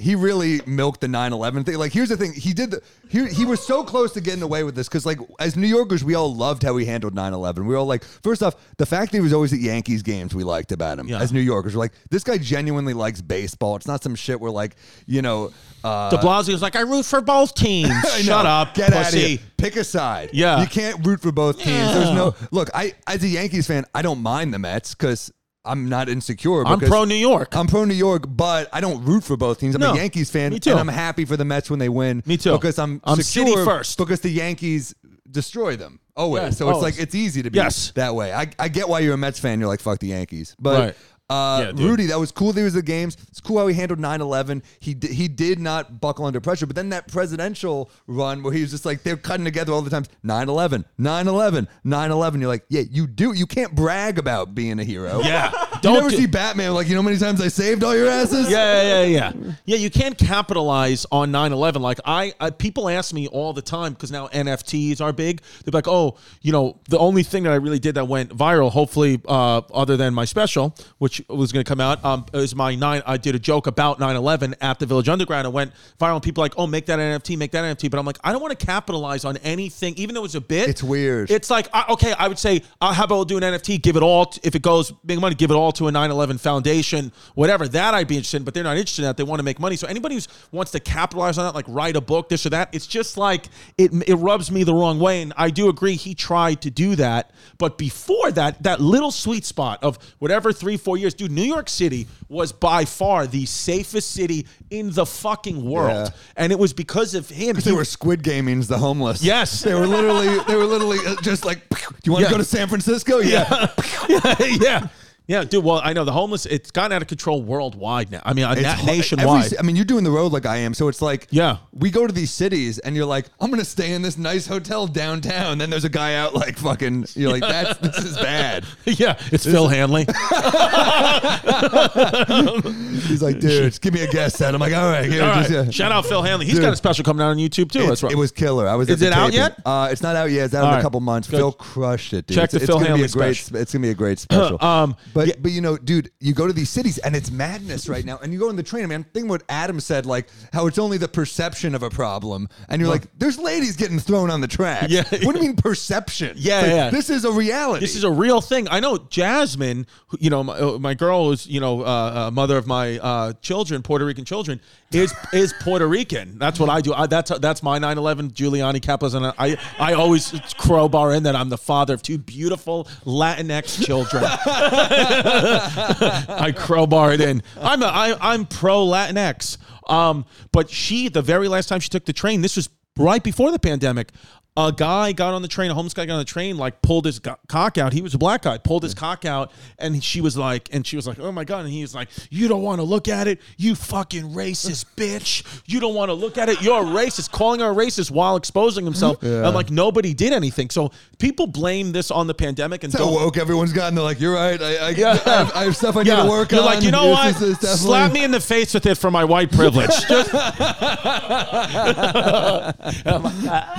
he really milked the 9-11 thing. Like, here's the thing. He did the he, he was so close to getting away with this because, like, as New Yorkers, we all loved how he handled 9-11. We were all like, first off, the fact that he was always at Yankees games, we liked about him. Yeah. As New Yorkers, we're like, this guy genuinely likes baseball. It's not some shit where, like, you know, uh, De Blasio's like, I root for both teams. Shut up, Get out of here. Pick a side. Yeah. You can't root for both teams. There's no look. I as a Yankees fan, I don't mind the Mets because I'm not insecure. I'm pro New York. I'm pro New York, but I don't root for both teams. I'm No. a Yankees fan, Me too. and I'm happy for the Mets when they win. Me too. Because I'm I'm secure city first. because the Yankees destroy them always. Yes, so it's like it's easy to be Yes. that way. I, I get why you're a Mets fan. You're like fuck the Yankees, but. Right. Uh, Yeah. Rudy, that was cool. That he was at the games. It's cool how he handled 9/11. He d- he did not buckle under pressure. But then that presidential run where he was just like they're cutting together all the times. 9/11, 9/11, 9/11. You're like, yeah, you do. You can't brag about being a hero. Yeah. Don't never do- see Batman like you know how many times I saved all your asses. Yeah, yeah, yeah, yeah. Yeah, you can't capitalize on 9/11. Like I, I people ask me all the time because now NFTs are big. They're like, "Oh, you know, the only thing that I really did that went viral, hopefully, uh, other than my special, which was going to come out, um, is my nine. I did a joke about 9/11 at the Village Underground. and went viral. And people like, "Oh, make that NFT, make that NFT." But I'm like, I don't want to capitalize on anything, even though it's a bit. It's weird. It's like I- okay, I would say, uh, how about we'll do an NFT? Give it all t- if it goes big money. Give it all to a 9/11 foundation, whatever. That I'd be interested in, but they're not interested in that. They want to make money. So anybody who wants to capitalize on that, like write a book, this or that, it's just like it. It rubs me the wrong way. And I do agree he tried to do that, but before that, that little sweet spot of whatever three four years, dude. New York City was by far the safest city in the fucking world, Yeah. and it was because of him. They He- were Squid Gamings, the homeless. Yes. they were literally. They were literally uh, just like, "Do you want Yeah. to go to San Francisco? Yeah, yeah, yeah, dude. Well, I know the homeless. It's gotten out of control worldwide now. I mean, uh, It's na- nationwide. every- I mean, you're doing the road like I am, so it's like, Yeah. we go to these cities, and you're like, I'm gonna stay in this nice hotel downtown. Then there's a guy out like fucking. You're like, that's this is bad. yeah, it's Phil Hanley. He's like, dude, give me a guess set. I'm like, all right, here, All just, yeah. Shout out Phil Hanley. He's Dude. got a special coming out on YouTube too. That's right. It was killer. I was. Is it out yet? Uh, it's not out yet. It's out All in right. a couple months. Good. Phil crushed it. Dude. Check it's, the it's Phil gonna Hanley be a great. special. It's gonna be a great special. Um, but yeah. but you know, dude, you go to these cities and it's madness right now. And you go on the train. I mean, think what Adam said, like how it's only the perception of a problem, and you're like, there's ladies getting thrown on the track. Yeah. What do you mean perception? Yeah, Like, yeah. This is a reality. This is a real thing. I know Jasmine, you know, my, uh, my girl is, you know, uh, uh, mother of my uh, children, Puerto Rican children, is is Puerto Rican. That's what I do. I, that's that's my 9/11 Giuliani Kappas, and I I always crowbar in that I'm the father of two beautiful Latinx children. I crowbar it in. I'm a, I, I'm pro Latinx. Um, but she, the very last time she took the train, this was right before the pandemic. A guy got on the train, a homeless guy got on the train, like pulled his go- cock out. He was a black guy, pulled his cock out, and she was like, and she was like, oh my god, and he was like, you don't want to look at it, you fucking racist bitch. You don't want to look at it, you're a racist, calling her a racist while exposing himself, and like nobody did anything. So people blame this on the pandemic and That's don't woke everyone's gotten. They're like, you're right. I, I, Yeah. I, have, I have stuff I need to work You're on. like, you know This what? is definitely- Slap me in the face with it for my white privilege.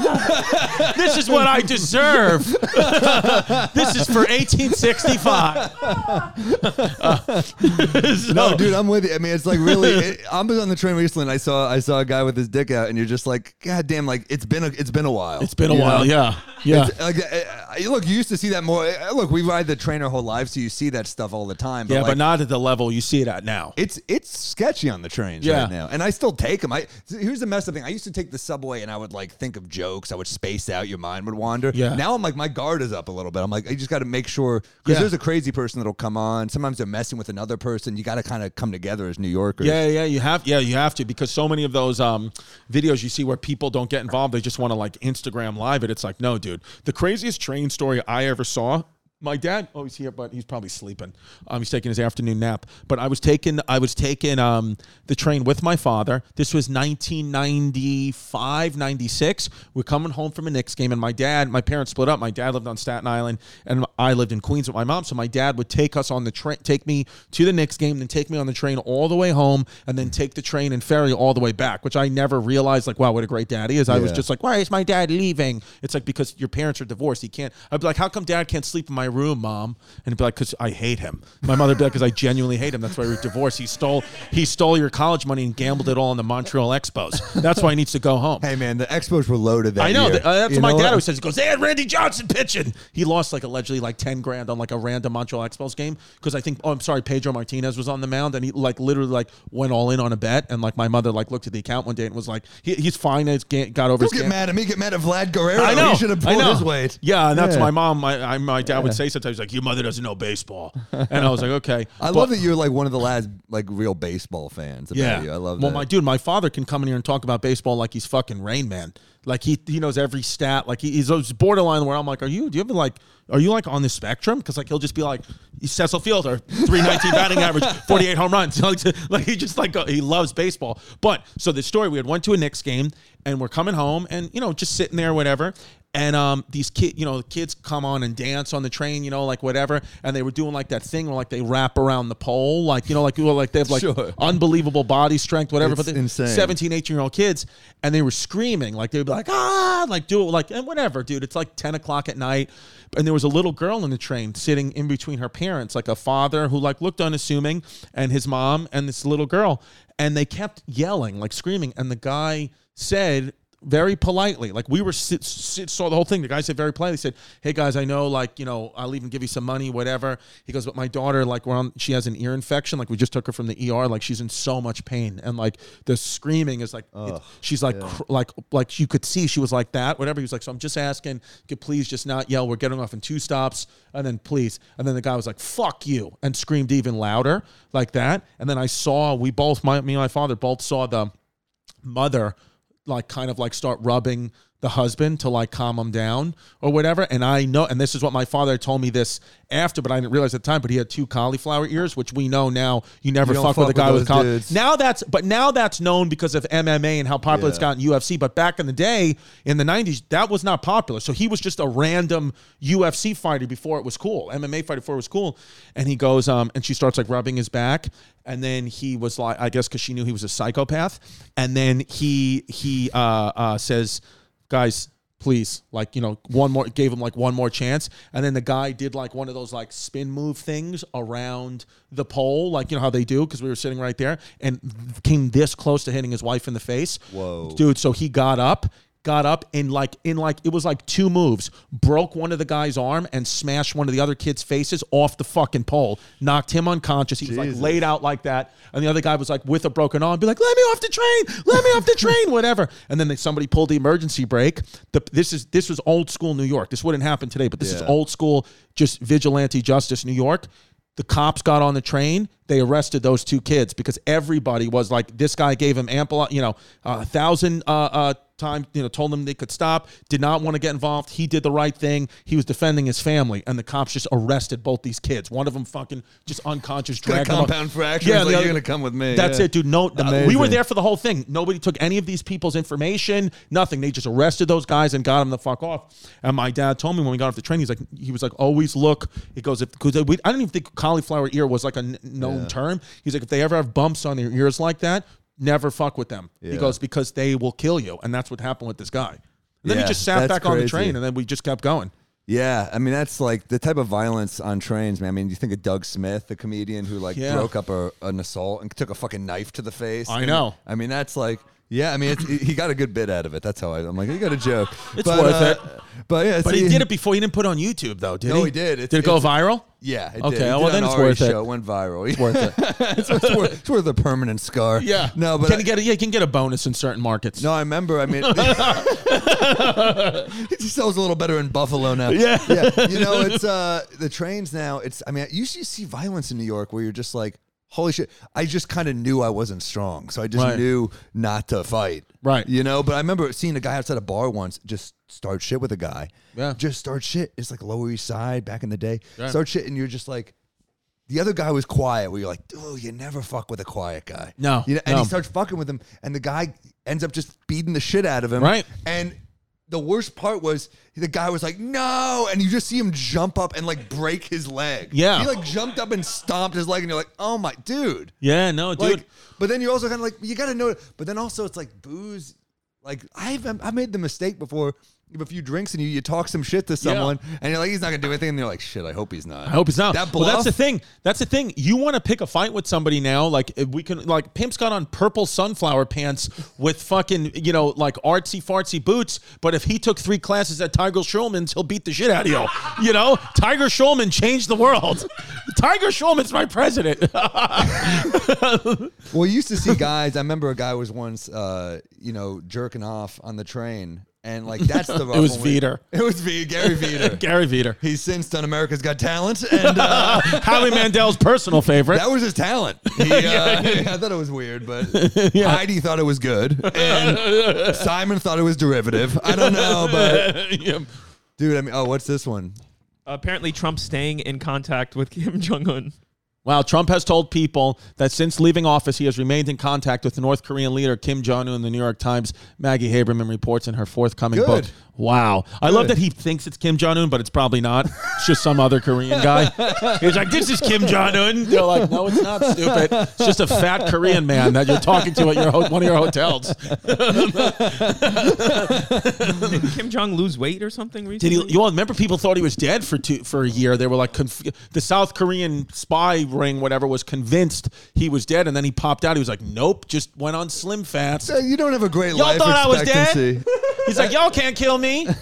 Just- this is what I deserve. this is for 1865. Uh, so- No, dude, I'm with you. I mean, it's like really. It, I was on the train recently, and I saw I saw a guy with his dick out, and you're just like, God damn, like it's been a it's been a while. It's been a You know? while, yeah, yeah. It's, like, uh, uh, look, you used to see that more. uh, Look, we ride the train our whole lives, so you see that stuff all the time. But yeah, like, but not at the level you see it at now. It's it's sketchy on the trains Yeah. right now, and I still take them. I here's the messed up thing. I used to take the subway, and I would like think of jokes. I would space out. Your mind would wander. Yeah. Now I'm like my guard is up a little bit. I'm like I just got to make sure because Yeah. there's a crazy person that'll come on. Sometimes they're messing with another person. You got to kind of come together as New Yorkers. Yeah, yeah, you have, yeah, you have to because so many of those um, videos you see where people don't get involved, they just want to like Instagram live it. It's like, no, dude. The craziest train story I ever saw. My dad, oh, he's here, but he's probably sleeping. Um, he's taking his afternoon nap. But I was taking, I was taking um, the train with my father. This was 1995, 96. We're coming home from a Knicks game, and my dad, my parents split up. My dad lived on Staten Island, and I lived in Queens with my mom. So my dad would take us on the train, take me to the Knicks game, then take me on the train all the way home, and then take the train and ferry all the way back. Which I never realized, like, wow, what a great dad he is. I was just like, why is my dad leaving? It's like because your parents are divorced. He can't. I'd be like, how come dad can't sleep in my room, mom? And he'd be like, because I hate him. My mother'd be like, because I genuinely hate him. That's why we're divorced. He stole he stole your college money and gambled it all on the Montreal Expos. That's why he needs to go home. Hey man, the Expos were loaded. That I know. year. uh, that's You what my dad always says. He goes, they had Randy Johnson pitching. He lost like allegedly like 10 grand on like a random Montreal Expos game because I think, oh, I'm sorry, Pedro Martinez was on the mound and he like literally like went all in on a bet. And like my mother like looked at the account one day and was like, he, he's fine. He's got over Don't his get game. mad at me. Get mad at Vlad Guerrero. I know. He should have pulled his weight. Yeah, and that's Yeah. my mom. My I, my dad would say sometimes like, "Your mother doesn't know baseball," and I was like, "Okay." I But- love that you're like one of the last like real baseball fans. Yeah, you. I love that. Well, that. my dude, my father can come in here and talk about baseball like he's fucking Rain Man. Like he he knows every stat. Like he, he's those borderline where I'm like, are you? Do you ever like? Are you like on the spectrum? Because like he'll just be like, he's Cecil Fielder, three nineteen batting average, forty eight home runs. like, like he just like uh, he loves baseball. But so the story we had went to a Knicks game and we're coming home and you know just sitting there whatever. And um, these kid, you know, the kids come on and dance on the train, you know, like whatever. And they were doing like that thing where like they wrap around the pole, like you know, like like they have like Sure. unbelievable body strength, whatever. It's but insane. 17, 18 year old kids, and they were screaming like they'd be like ah, like do it like and whatever, dude. It's like ten o'clock at night, and there was a little girl in the train sitting in between her parents, like a father who like looked unassuming, and his mom and this little girl, and they kept yelling like screaming, and the guy said very politely. Like we were sit, sit, saw the whole thing. The guy said very politely, said, "Hey guys, I know, like you know, I'll even give you some money, whatever." He goes, "But my daughter, like, we're on, she has an ear infection. Like we just took her from the ER. Like she's in so much pain, and like the screaming is like, it- she's like, cr- like, like you could see she was like that, whatever." He was like, "So I'm just asking, could please just not yell. We're getting off in two stops, and then please." And then the guy was like, "Fuck you," and screamed even louder like that. And then I saw, we both, my me and my father both saw the mother like kind of like start rubbing the husband to like calm him down or whatever. And I know, and this is what my father told me this after, but I didn't realize at the time. But he had two cauliflower ears, which we know now you never You don't fuck, with a fuck guy with with those dudes. Now that's, but now that's known because of MMA and how popular it's Yeah. gotten UFC. But back in the day, in the '90s, that was not popular. So he was just a random UFC fighter before it was cool, MMA fighter before it was cool. And he goes, um, and she starts like rubbing his back, and then he was like, I guess because she knew he was a psychopath, and then he he uh, uh, says, guys. Please, like you know, one more gave him like one more chance, and then the guy did like one of those like spin move things around the pole, like you know how they do, because we were sitting right there, and came this close to hitting his wife in the face. Whoa. dude! So he got up, got up, and like in like it was like two moves, broke one of the guy's arm and smashed one of the other kids' faces off the fucking pole, knocked him unconscious. He was like laid out like that, and the other guy was like with a broken arm, be like, "Let me off the train, let me off the train, whatever." And then they, somebody pulled the emergency brake. The, this is this was old school New York. This wouldn't happen today, but this is Yeah. old school, just vigilante justice New York. The cops got on the train. They arrested those two kids because everybody was like, this guy gave him ample, you know, a thousand uh, uh, time, you know, told them they could stop, did not want to get involved. He did the right thing. He was defending his family, and the cops just arrested both these kids. One of them fucking just unconscious, dragged compound fracture. Yeah, Yeah, like, other- you're gonna come with me. That's Yeah. it, dude. No, we were there for the whole thing. Nobody took any of these people's information. Nothing. They just arrested those guys and got them the fuck off. And my dad told me when we got off the train, he's like, he was like, always look. He goes, if because we, I don't even think cauliflower ear was like a known term. He's like, if they ever have bumps on their ears like that, never fuck with them. He goes because they will kill you, and that's what happened with this guy. And then he just sat back on the train, and then we just kept going. Yeah, I mean that's like the type of violence on trains, man. I mean, you think of Doug Smith, the comedian who like Yeah. broke up a, an assault and took a fucking knife to the face. I And, know. I mean, that's like, yeah. I mean, it's, he got a good bit out of it. That's how I, I'm like, he got a joke. It's But, worth uh, it. But yeah, But he did it before. He didn't put it on YouTube though, did he? No, he did. It's- did it go viral? Yeah. It Okay, Did. He well, then it's Ari's worth it. Show. It went viral. It's Worth it. it's, worth, it's worth a permanent scar. Yeah. No, but can I- you get a, yeah, you can get a bonus in certain markets. No, I remember. I mean, he sells a little better in Buffalo now. Yeah. yeah. You know, it's uh the trains now. It's. I mean, you see violence in New York where you're just like, holy shit. I just kind of knew I wasn't strong, so I just Right. knew not to fight. Right. You know, but I remember seeing a guy outside a bar once just start shit with a guy. Yeah. Just start shit. It's like Lower East Side back in the day. Yeah. Start shit, and you're just like. The other guy was quiet. Where you're like, dude, you never fuck with a quiet guy. No, you know, and no. he starts fucking with him, and the guy ends up just beating the shit out of him. Right. And the worst part was the guy was like, no, and you just see him jump up and like break his leg. Yeah. he like jumped up and stomped his leg, and you're like, oh my dude. Yeah, no, dude. Like, but then you're also kind of like, you got to know. But then also, it's like booze. Like I've I've made the mistake before. Have a few drinks and you, you talk some shit to someone, and you're like, he's not gonna do anything, and they're like, shit, I hope he's not. I hope he's not. That bluff well, that's the thing. That's the thing. You want to pick a fight with somebody now? Like if we can. Like Pimp's got on purple sunflower pants with fucking you know like artsy fartsy boots. But if he took three classes at Tiger Schulman's, he'll beat the shit out of you. You know, Tiger Schulman changed the world. Tiger Schulman's my president. Well, you used to see guys. I remember a guy was once, uh, you know, jerking off on the train, and like that's the. rough was one where- Vider. It was V. Gary Vider. Gary Vider, He's since done America's Got Talent, and uh, Howie Mandel's personal favorite. that was his talent. He, uh, I thought it was weird, but Heidi thought it was good, and Simon thought it was derivative. I don't know, but Yeah. dude, I mean, oh, what's this one? Apparently, Trump's staying in contact with Kim Jong Un. Wow, Trump has told people that since leaving office, he has remained in contact with North Korean leader Kim Jong Un. The New York Times Maggie Haberman reports in her forthcoming Good. book. Wow, I love that he thinks it's Kim Jong Un, but it's probably not. It's just some other Korean guy. He's like, "This is Kim Jong Un." They're like, "No, it's not. Stupid. It's just a fat Korean man that you're talking to at your ho- one of your hotels." Did Kim Jong lose weight or something Did recently? he? You all remember people thought he was dead for two, for a year. They were like, conf- the South Korean spy ring, whatever, was convinced he was dead, and then he popped out. He was like, "Nope, just went on slim fast." You don't have a great Y'all life thought I was expectancy. He's like, "Y'all can't kill me."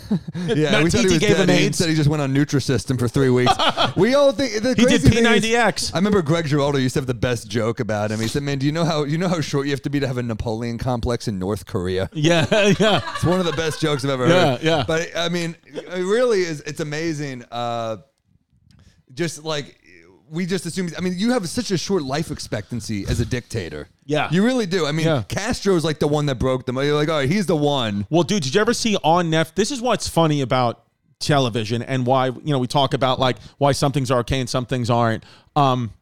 Yeah, we thought he was gave him dead. He said he just went on Nutrisystem for three weeks. we all think the He did crazy thing is- P90X. I remember Greg Giraldo used to have the best joke about him. He said, "Man, do you know how you know how short you have to be to have a Napoleon complex in North Korea?" Yeah, yeah. It's one of the best jokes I've ever Yeah, heard. yeah. But I mean, it really is. It's amazing. Uh, just like we just assume. I mean, you have such a short life expectancy as a dictator. Yeah. you really do. I mean, Yeah. Castro's like the one that broke them. You're like, all right, he's the one. Well, dude, did you ever see on Netflix? This is what's funny about television and why you know we talk about like why some things are okay and some things aren't. Um,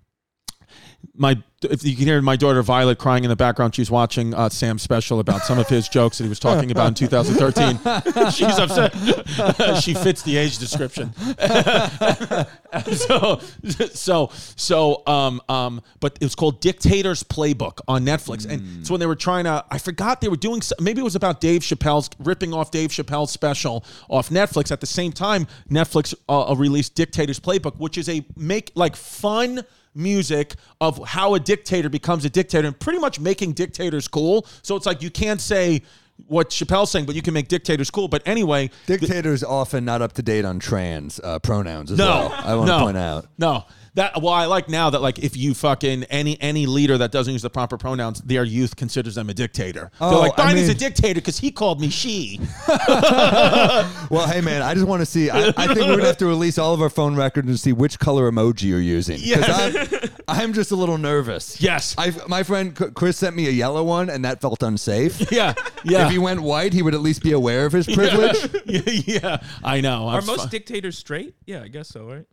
my if you can hear my daughter Violet crying in the background, she's watching uh, Sam's special about some of his jokes that he was talking about in 2013. she's upset. she fits the age description. so so so um um but it was called Dictator's Playbook on Netflix and it's when they were trying to I forgot they were doing maybe it was about Dave Chappelle's ripping off Dave Chappelle's special off Netflix at the same time Netflix uh, released Dictator's Playbook which is a make like fun music of how a dictator becomes a dictator and pretty much making dictators cool so it's like you can't say what Chappelle's saying but you can make dictators cool but anyway Dictators often not up to date on trans uh, pronouns as no, well. I want to no, point out. No. That well, I like now that like if you fucking any any leader that doesn't use the proper pronouns, their youth considers them a dictator. Oh, They're like I Biden's a dictator because he called me she. Well, hey man, I just want to see. I, I think we're gonna have to release all of our phone records and see which color emoji you're using. 'Cause Yes. I'm, I'm just a little nervous. Yes. I, my friend C- Chris sent me a yellow one, and that felt unsafe. Yeah, yeah, If he went white, he would at least be aware of his privilege. yeah, yeah. I know. Are I'm most fu- dictators straight? Yeah, I guess so, right?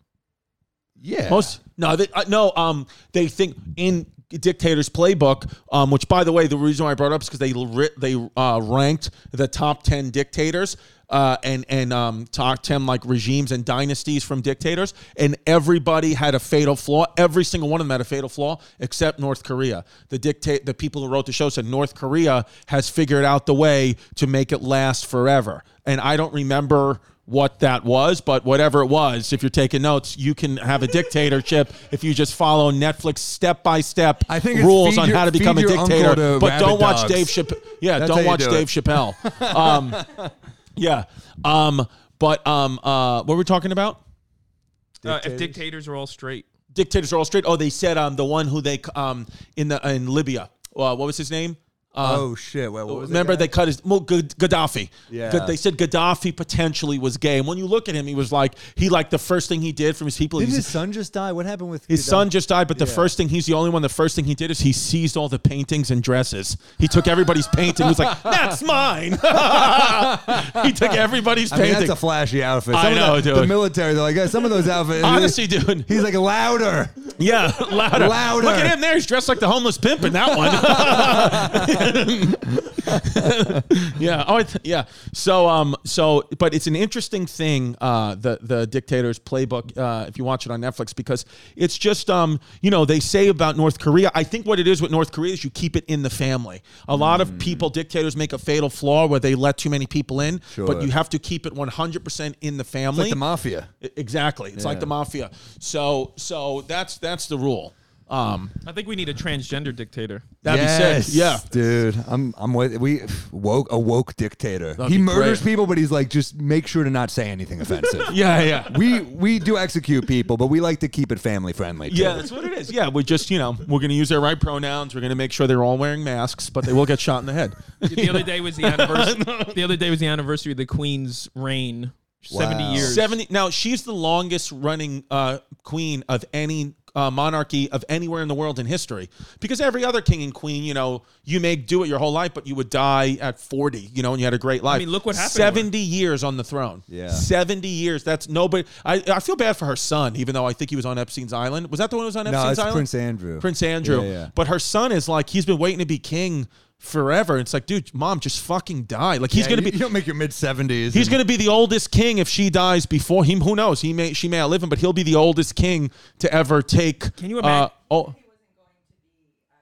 Yeah. most no they, uh, no um they think in Dictator's Playbook, um, which, by the way, the reason why I brought up is because they ri- they uh, ranked the top ten dictators uh, and and um, top ten like regimes and dynasties from dictators, and everybody had a fatal flaw. Every single one of them had a fatal flaw, except North Korea. The dictate the people who wrote the show said North Korea has figured out the way to make it last forever, and I don't remember what that was, but whatever it was, if you're taking notes, you can have a dictatorship if you just follow Netflix step by step I think rules on your- how to become a dictator. But don't watch dogs. Dave Chappelle. Yeah, That's don't watch do Dave it. Chappelle. Um, yeah. Um, but um, uh, what were we talking about? Uh, if dictators are all straight. Dictators are all straight. Oh, they said um, the one who they um in the in Libya. Uh, what was his name? Uh, oh shit! Wait, what was Remember, they cut his well, Gad- Gaddafi. Yeah. Gad- they said Gaddafi potentially was gay, and when you look at him, he was like he like the first thing he did from his people. Didn't his son just die? What happened with his Gaddafi? son just died, but the Yeah. first thing he's the only one. The first thing he did is he seized all the paintings and dresses. He took everybody's painting. He was like, "That's mine." he took everybody's I mean, painting. that's a flashy outfit. I Some of know, the, The dude. military, they're like, yeah, some of those outfits. Honestly, dude. he's like louder. Yeah, louder. Louder. Look at him there. He's dressed like the homeless pimp in that one. yeah. Oh, it, yeah. So, um, so, but it's an interesting thing, uh, the the dictator's playbook. Uh, if you watch it on Netflix, because it's just, um, you know, they say about North Korea. I think what it is with North Korea is you keep it in the family. A lot Mm. of people, dictators, make a fatal flaw where they let too many people in, but you have to keep it one hundred percent in the family. Like the mafia. Exactly. It's like the mafia. So so that's that's the rule. Um I think we need a transgender dictator. that'd Yes, be sick. Yeah. dude. I'm I'm with we woke a woke dictator. That'd he murders great. people, but he's like, just make sure to not say anything offensive. Yeah, yeah. we we do execute people, but we like to keep it family friendly. too. Yeah, that's what it is. Yeah, we just, you know, we're going to use their right pronouns. We're going to make sure they're all wearing masks, but they will get shot in the head. The other day was the anniversary. the other day was the anniversary of the Queen's reign. Seventy Wow. years. 70 Now, she's the longest running uh, queen of any uh, monarchy of anywhere in the world in history. Because every other king and queen, you know, you may do it your whole life, but you would die at 40, you know, and you had a great life. I mean, look what happened 70 years on the throne. Yeah. 70 years. That's nobody. I, I feel bad for her son, even though I think he was on Epstein's Island. Was that the one who was on No, Epstein's it's Island? Prince Andrew. Prince Andrew. Yeah, yeah. But her son is like, he's been waiting to be king forever. It's like, dude, mom, just fucking die. Like, he's Yeah, going to you, be. You don't make your mid seventies. He's going to be the oldest king if she dies before him. Who knows? He may she may outlive him, but he'll be the oldest king to ever take. Can you Uh, imagine- oh,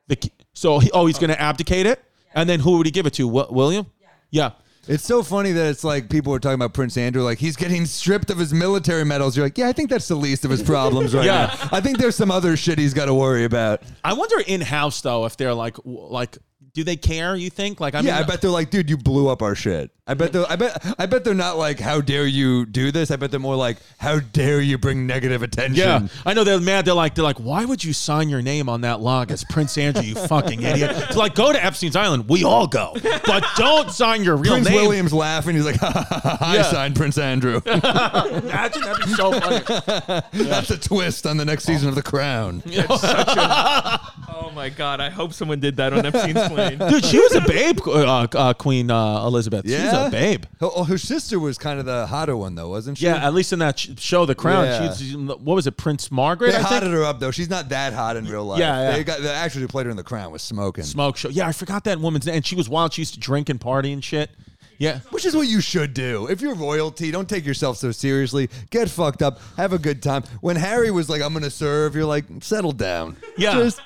the, so he, oh, he's going to abdicate it, and then who would he give it to? Wi- William? Yeah. It's so funny that it's like people are talking about Prince Andrew, like he's getting stripped of his military medals. You're like, yeah, I think that's the least of his problems right Yeah. now. I think there's some other shit he's got to worry about. I wonder in house though if they're like like do they care? You think like I mean yeah, I uh, bet they're like, dude, you blew up our shit. I bet they're, I bet, I bet they're not like, how dare you do this? I bet they're more like, how dare you bring negative attention? Yeah, I know they're mad. They're like, they're like, why would you sign your name on that log as Prince Andrew? You fucking idiot! It's like, go to Epstein's Island. We all go, but don't sign your real Prince name. William's laughing. He's like, ha, ha, ha, ha, I Yeah. signed Prince Andrew. Imagine that'd be so funny. That's a twist on the next season of The Crown. Oh my god! I hope someone did that on Epstein's plane. Dude, she was a babe, uh, uh, Queen uh, Elizabeth. She was Yeah? a babe. Her, oh, her sister was kind of the hotter one, though, wasn't she? Yeah, at least in that sh- show, The Crown. Yeah. She's, what was it, Prince Margaret? They I think? hotted her up though. She's not that hot in real life. Yeah, yeah. They got the actress who played her in The Crown was smoking, Smoke show. Yeah, I forgot that woman's name. And she was wild. She used to drink and party and shit. Yeah. which is what you should do. If you're royalty, don't take yourself so seriously. Get fucked up, have a good time. When Harry was like, "I'm gonna serve," you're like, "Settle down." Yeah. Just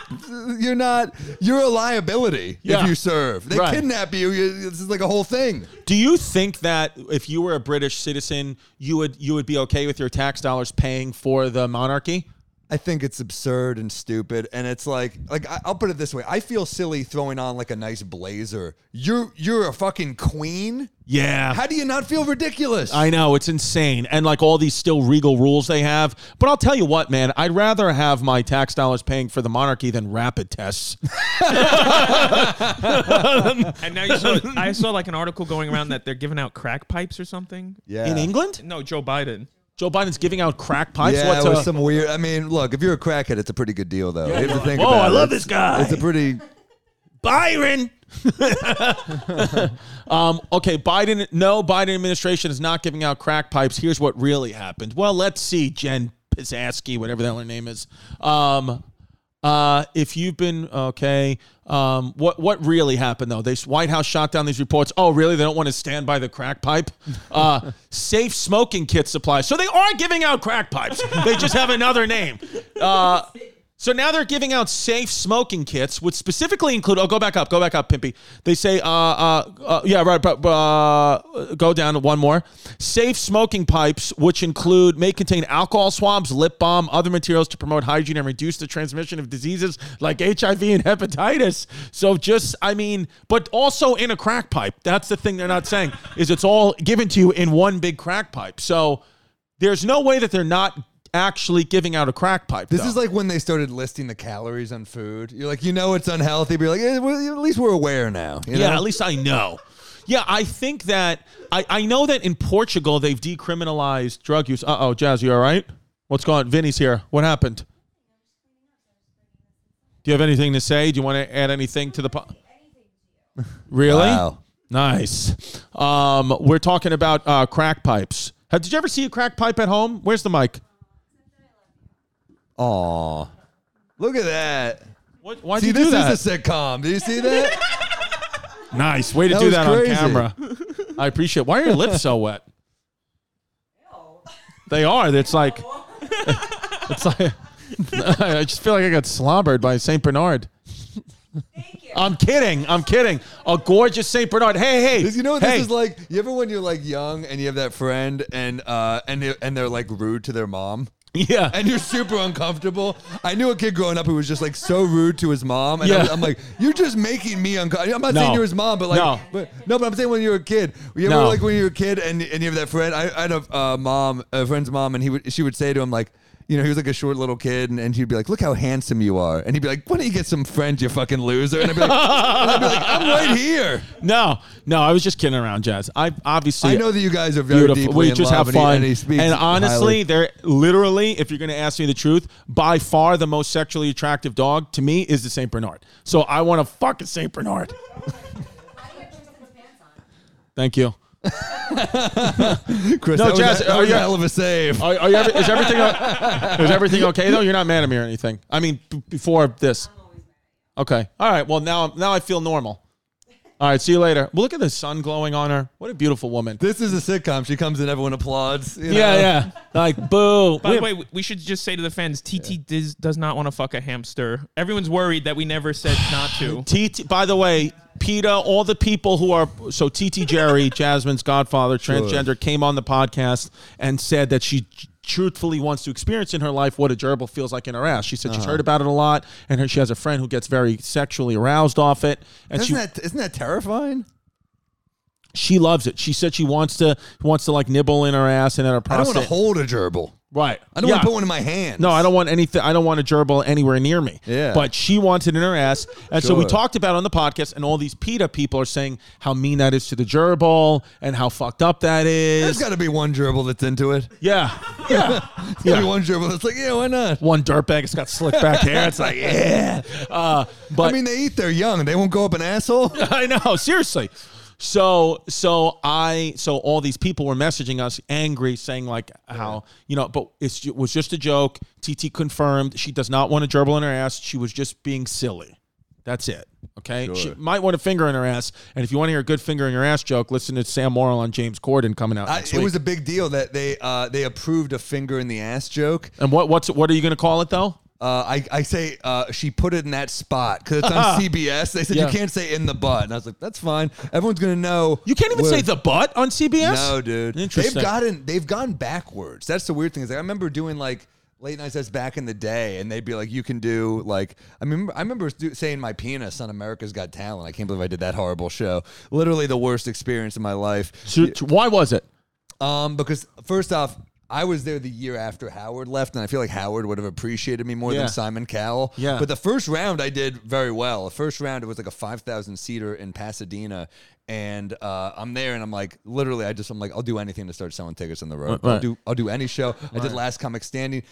you're not. You're a liability Yeah. if you serve. They Right. kidnap you. you. This is like a whole thing. Do you think that if you were a British citizen, you would you would be okay with your tax dollars paying for the monarchy? I think it's absurd and stupid, and it's like, like I- I'll put it this way: I feel silly throwing on like a nice blazer. You're you're a fucking queen. Yeah. How do you not feel ridiculous? I know it's insane, and like all these still regal rules they have. But I'll tell you what, man, I'd rather have my tax dollars paying for the monarchy than rapid tests. And now you saw, I saw like an article going around that they're giving out crack pipes or something. yeah. In England, No, Joe Biden. Joe Biden's giving out crack pipes. Yeah, What's it was some weird. I mean, look, if you're a crackhead, it's a pretty good deal, though. Yeah, If you you're think "Whoa, about I it, love this guy." It's a pretty. Byron. um, okay, Biden. No, Biden administration is not giving out crack pipes. Here's what really happened. Well, let's see, Jen Pisaski, whatever the hell her name is. Um, Uh, if you've been okay, um, what what really happened though? This White House shot down these reports. Oh, really? They don't want to stand by the crack pipe. Uh, safe smoking kit supply. So they are giving out crack pipes. They just have another name. Uh, so now they're giving out safe smoking kits, which specifically include. Oh, go back up, go back up, Pimpy. They say, uh, uh, uh yeah, right, uh, go down one more. Safe smoking pipes, which include may contain alcohol swabs, lip balm, other materials to promote hygiene and reduce the transmission of diseases like HIV and hepatitis. So just, I mean, but also in a crack pipe. That's the thing they're not saying is it's all given to you in one big crack pipe. So there's no way that they're not actually giving out a crack pipe. This though. is like when they started listing the calories on food. You're like, you know, it's unhealthy, but you're like, eh, well, at least we're aware now. you Yeah, know? at least I know. Yeah, I think that I, I know that in Portugal they've decriminalized drug use. Uh oh, Jazz, you all right? What's going on? Vinny's here. What happened? Do you have anything to say? Do you want to add anything to the po- Really? Wow. Nice. Um, we're talking about uh, crack pipes. Have, did you ever see a crack pipe at home? Where's the mic? Aw. Look at that. What, why'd See, you this do that? is a sitcom. Do you see that? nice. Way to That do was that crazy. on camera. I appreciate Why are your lips so wet? They are. It's like it's like I just feel like I got slobbered by Saint Bernard. Thank you. I'm kidding. I'm kidding. A gorgeous Saint Bernard. Hey, hey. This- you know what hey. this is like? You ever when you're like young and you have that friend and uh and they- and they're like rude to their mom? Yeah. And you're super uncomfortable. I knew a kid growing up who was just like so rude to his mom, and Yeah. I was, I'm like, "You're just making me uncomfortable." I'm not No. saying you're his mom, but like, No. but no, but I'm saying when you were a kid, you ever No. like when you were a kid and and you have that friend. I, I had a uh, mom, a friend's mom, and he would she would say to him like. You know, he was like a short little kid, and, and he'd be like, "Look how handsome you are," and he'd be like, "Why don't you get some friends, you fucking loser?" And I'd be like, I'd be like "I'm right here." no, no, I was just kidding around, Jazz. I obviously I know that you guys are very beautiful. deeply We in just love, have and he- fun. and he and honestly, highly. they're literally, if you're going to ask me the truth, by far the most sexually attractive dog to me is the Saint Bernard. So I want to fuck a Saint Bernard. How do you have Tristan's pants on? Thank you. Chris, No, that Jazz, a, are you- a hell of a save. Are, are you ever, is everything is everything okay though? You're not mad at me or anything. I mean, b- before this. I'm always mad at you. Okay. All right. Well, now now I feel normal. All right. See you later. Well, look at the sun glowing on her. What a beautiful woman. This is a sitcom. She comes in, everyone applauds. you know? Yeah, yeah. Like boo. By the way, we should just say to the fans, TT does, does not want to fuck a hamster. Everyone's worried that we never said not to. TT. By the way, PETA, all the people who are so TT Jerry, Jasmine's godfather, transgender, came on the podcast and said that she truthfully wants to experience in her life what a gerbil feels like in her ass. She said she's uh-huh. heard about it a lot, and her, she has a friend who gets very sexually aroused off it, and Isn't she that isn't that terrifying? she loves it. She said she wants to wants to like nibble in her ass and in her I don't prostate. want to hold a gerbil. Right. I don't Yeah. want to put one in my hand. No, I don't want anything. I don't want a gerbil anywhere near me. Yeah. But she wants it in her ass. And so we talked about on the podcast, and all these PETA people are saying how mean that is to the gerbil and how fucked up that is. There's got to be one gerbil that's into it. yeah. Yeah. There's got to be one gerbil that's like, yeah, why not? One dirtbag that's got slick back hair. It's like, yeah. Uh, but I mean, they eat their young. They won't go up an asshole. I know, seriously. So so I so all these people were messaging us angry, saying like how you know, but it's, it was just a joke. TT confirmed she does not want a gerbil in her ass. She was just being silly. That's it. Okay. She might want a finger in her ass. And if you want to hear a good finger in your ass joke, listen to Sam Morril on James Corden coming out I, it was a big deal that they uh, they approved a finger in the ass joke. and what what's what are you going to call it though? Uh, I, I say uh, she put it in that spot because it's on CBS. They said Yeah. you can't say in the butt, and I was like, that's fine. Everyone's gonna know. You can't even where- say the butt on CBS. No, dude. Interesting. They've gotten they've gone backwards. That's the weird thing. Is like, I remember doing like late night sets back in the day, and they'd be like, you can do like I mean I remember do, saying my penis on America's Got Talent. I can't believe I did that horrible show. Literally the worst experience of my life. So- why was it? Um, because first off. I was there the year after Howard left, and I feel like Howard would have appreciated me more Yeah. than Simon Cowell. Yeah. But the first round I did very well. The first round it was like a five thousand seater in Pasadena, and uh, I'm there, and I'm like, literally, I just I'm like, I'll do anything to start selling tickets on the road. I'll do I'll do any show. I did Last Comic Standing.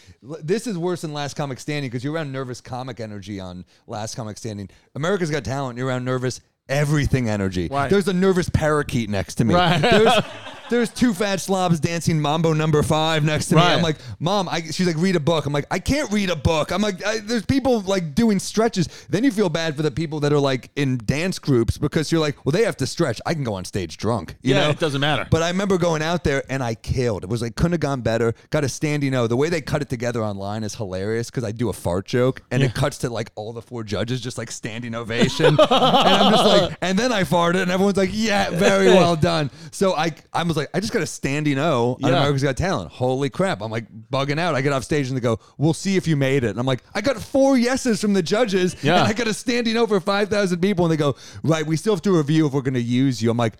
This is worse than Last Comic Standing because you're around nervous comic energy on Last Comic Standing. America's Got Talent. You're around nervous everything energy. Right. There's a nervous parakeet next to me. Right. There's there's two fat slobs dancing Mambo number five next to me. Right. I'm like, Mom, I, she's like, read a book. I'm like, I can't read a book. I'm like, I, there's people like doing stretches. Then you feel bad for the people that are like in dance groups because you're like, well, they have to stretch. I can go on stage drunk. You Yeah, know? it doesn't matter. But I remember going out there and I killed. It was like couldn't have gone better. Got a standing O. The way they cut it together online is hilarious because I do a fart joke and it cuts to like all the four judges just like standing ovation. and I'm just like, and then I farted and everyone's like, yeah, very well done. So I I was like, I just got a standing O on Yeah. America's Got Talent. Holy crap. I'm like bugging out. I get off stage and they go, we'll see if you made it. And I'm like, I got four yeses from the judges Yeah. and I got a standing O for 5,000 people. And they go, right, we still have to review if we're going to use you. I'm like,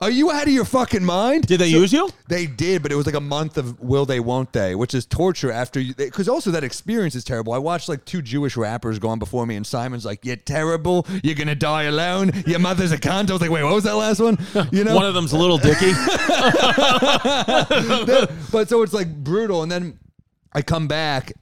are you out of your fucking mind? Did they use you? They did, but it was like a month of will they, won't they, which is torture after you. Because also that experience is terrible. I watched like two Jewish rappers go on before me, and Simon's like, "You're terrible. You're gonna die alone. Your mother's a cunt." I was like, "Wait, what was that last one?" You know, One of them's a little dicky. but so it's like brutal. And then I come back.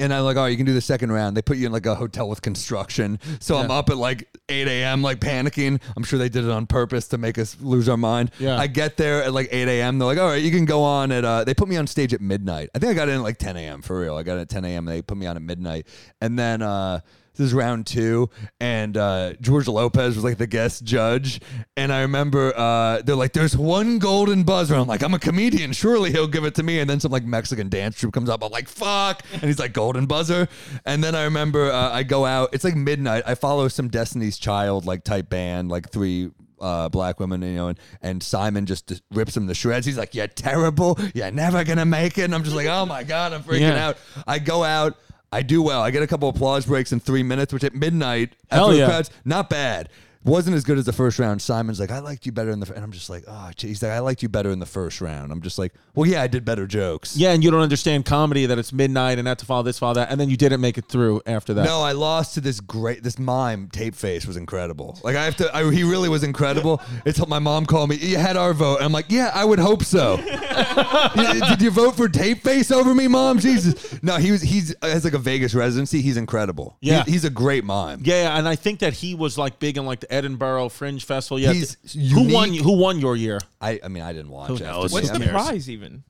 And I'm like, oh, you can do the second round. They put you in like a hotel with construction. So I'm up at like 8 a.m., like panicking. I'm sure they did it on purpose to make us lose our mind. Yeah. I get there at like 8 a.m. They're like, all right, you can go on at, uh, they put me on stage at midnight. I think I got in at like 10 a.m. for real. I got in at 10 a.m. They put me on at midnight. And then, uh, this is round two, and uh, George Lopez was like the guest judge. And I remember uh, they're like, "There's one golden buzzer." I'm like, "I'm a comedian, surely he'll give it to me." And then some like Mexican dance troupe comes up. I'm like, "Fuck!" And he's like, "Golden buzzer." And then I remember uh, I go out. It's like midnight. I follow some Destiny's Child like type band, like three uh, black women, you know, and, and Simon just rips him to shreds. He's like, "You're terrible. You're never gonna make it." And I'm just like, "Oh my god, I'm freaking Yeah. out." I go out. I do well. I get a couple applause breaks in three minutes, which at midnight Hell after the yeah. crowds, not bad. Wasn't as good as the first round. Simon's like, I liked you better in the, fir-" and I'm just like, ah, oh, geez, he's like, I liked you better in the first round. I'm just like, well, yeah, I did better jokes. Yeah, and you don't understand comedy that it's midnight and not to follow this, follow that, and then you didn't make it through after that. No, I lost to this great, this mime. Tape face was incredible. Like I have to, I, he really was incredible. It's my mom called me. You had our vote. I'm like, yeah, I would hope so. Did you vote for Tape Face over me, mom? Jesus. No, he was. He's has like a Vegas residency. He's incredible. Yeah. He- he's a great mime. Yeah, and I think that he was like big in like the Edinburgh Fringe Festival. Yeah, He's who won? unique. Who won your year? I, I mean, I didn't watch. Who knows? What's the prize even?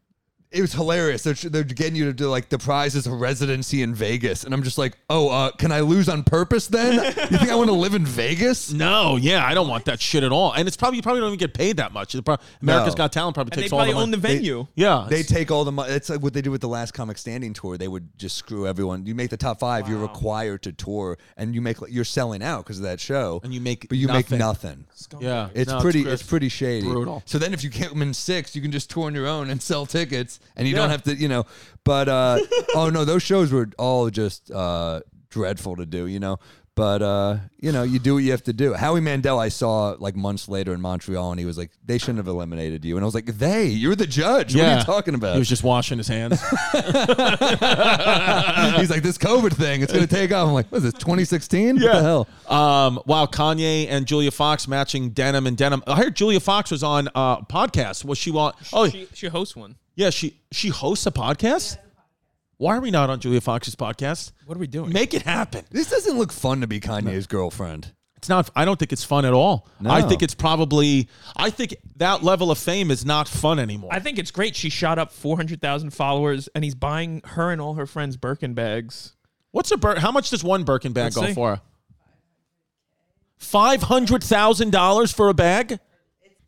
It was hilarious. They're, they're getting you to do like the prize is a residency in Vegas, and I'm just like, oh, uh, can I lose on purpose? Then you think I want to live in Vegas? No, yeah, I don't want that shit at all. And it's probably you probably don't even get paid that much. The pro- America's No. Got Talent probably And they takes all probably the own money. the venue. yeah, They take all the money. It's like what they did with the last Comic Standing tour. They would just screw everyone. You make the top five, you're required to tour, and you make you're selling out because of that show. And you make but you make nothing. nothing. yeah, It's no, pretty. gross. It's, pretty shady. brutal. So then, if you can't win six, you can just tour on your own and sell tickets, and you Yeah. don't have to, you know. But uh, oh no, those shows were all just uh, dreadful to do, you know. But uh, you know, you do what you have to do. Howie Mandel, I saw like months later in Montreal, and he was like, "They shouldn't have eliminated you," and I was like, "They? You're the judge. What are you talking about?" He was just washing his hands. He's like, "This COVID thing, it's gonna take off." I'm like, "What is this? 2016? What the hell?" Um, wow, Kanye and Julia Fox matching denim and denim. I heard Julia Fox was on uh podcast. Was she on? Oh, She, she hosts one. yeah, she she hosts a podcast. Why are we not on Julia Fox's podcast? What are we doing? Make it happen. This doesn't look fun to be Kanye's girlfriend. It's not. I don't think it's fun at all. I think it's probably. I think that level of fame is not fun anymore. I think it's great. She shot up 400,000 followers, and he's buying her and all her friends Birkin bags. What's a Bir- How much does one Birkin bag Let's go see. for? Five hundred thousand dollars for a bag.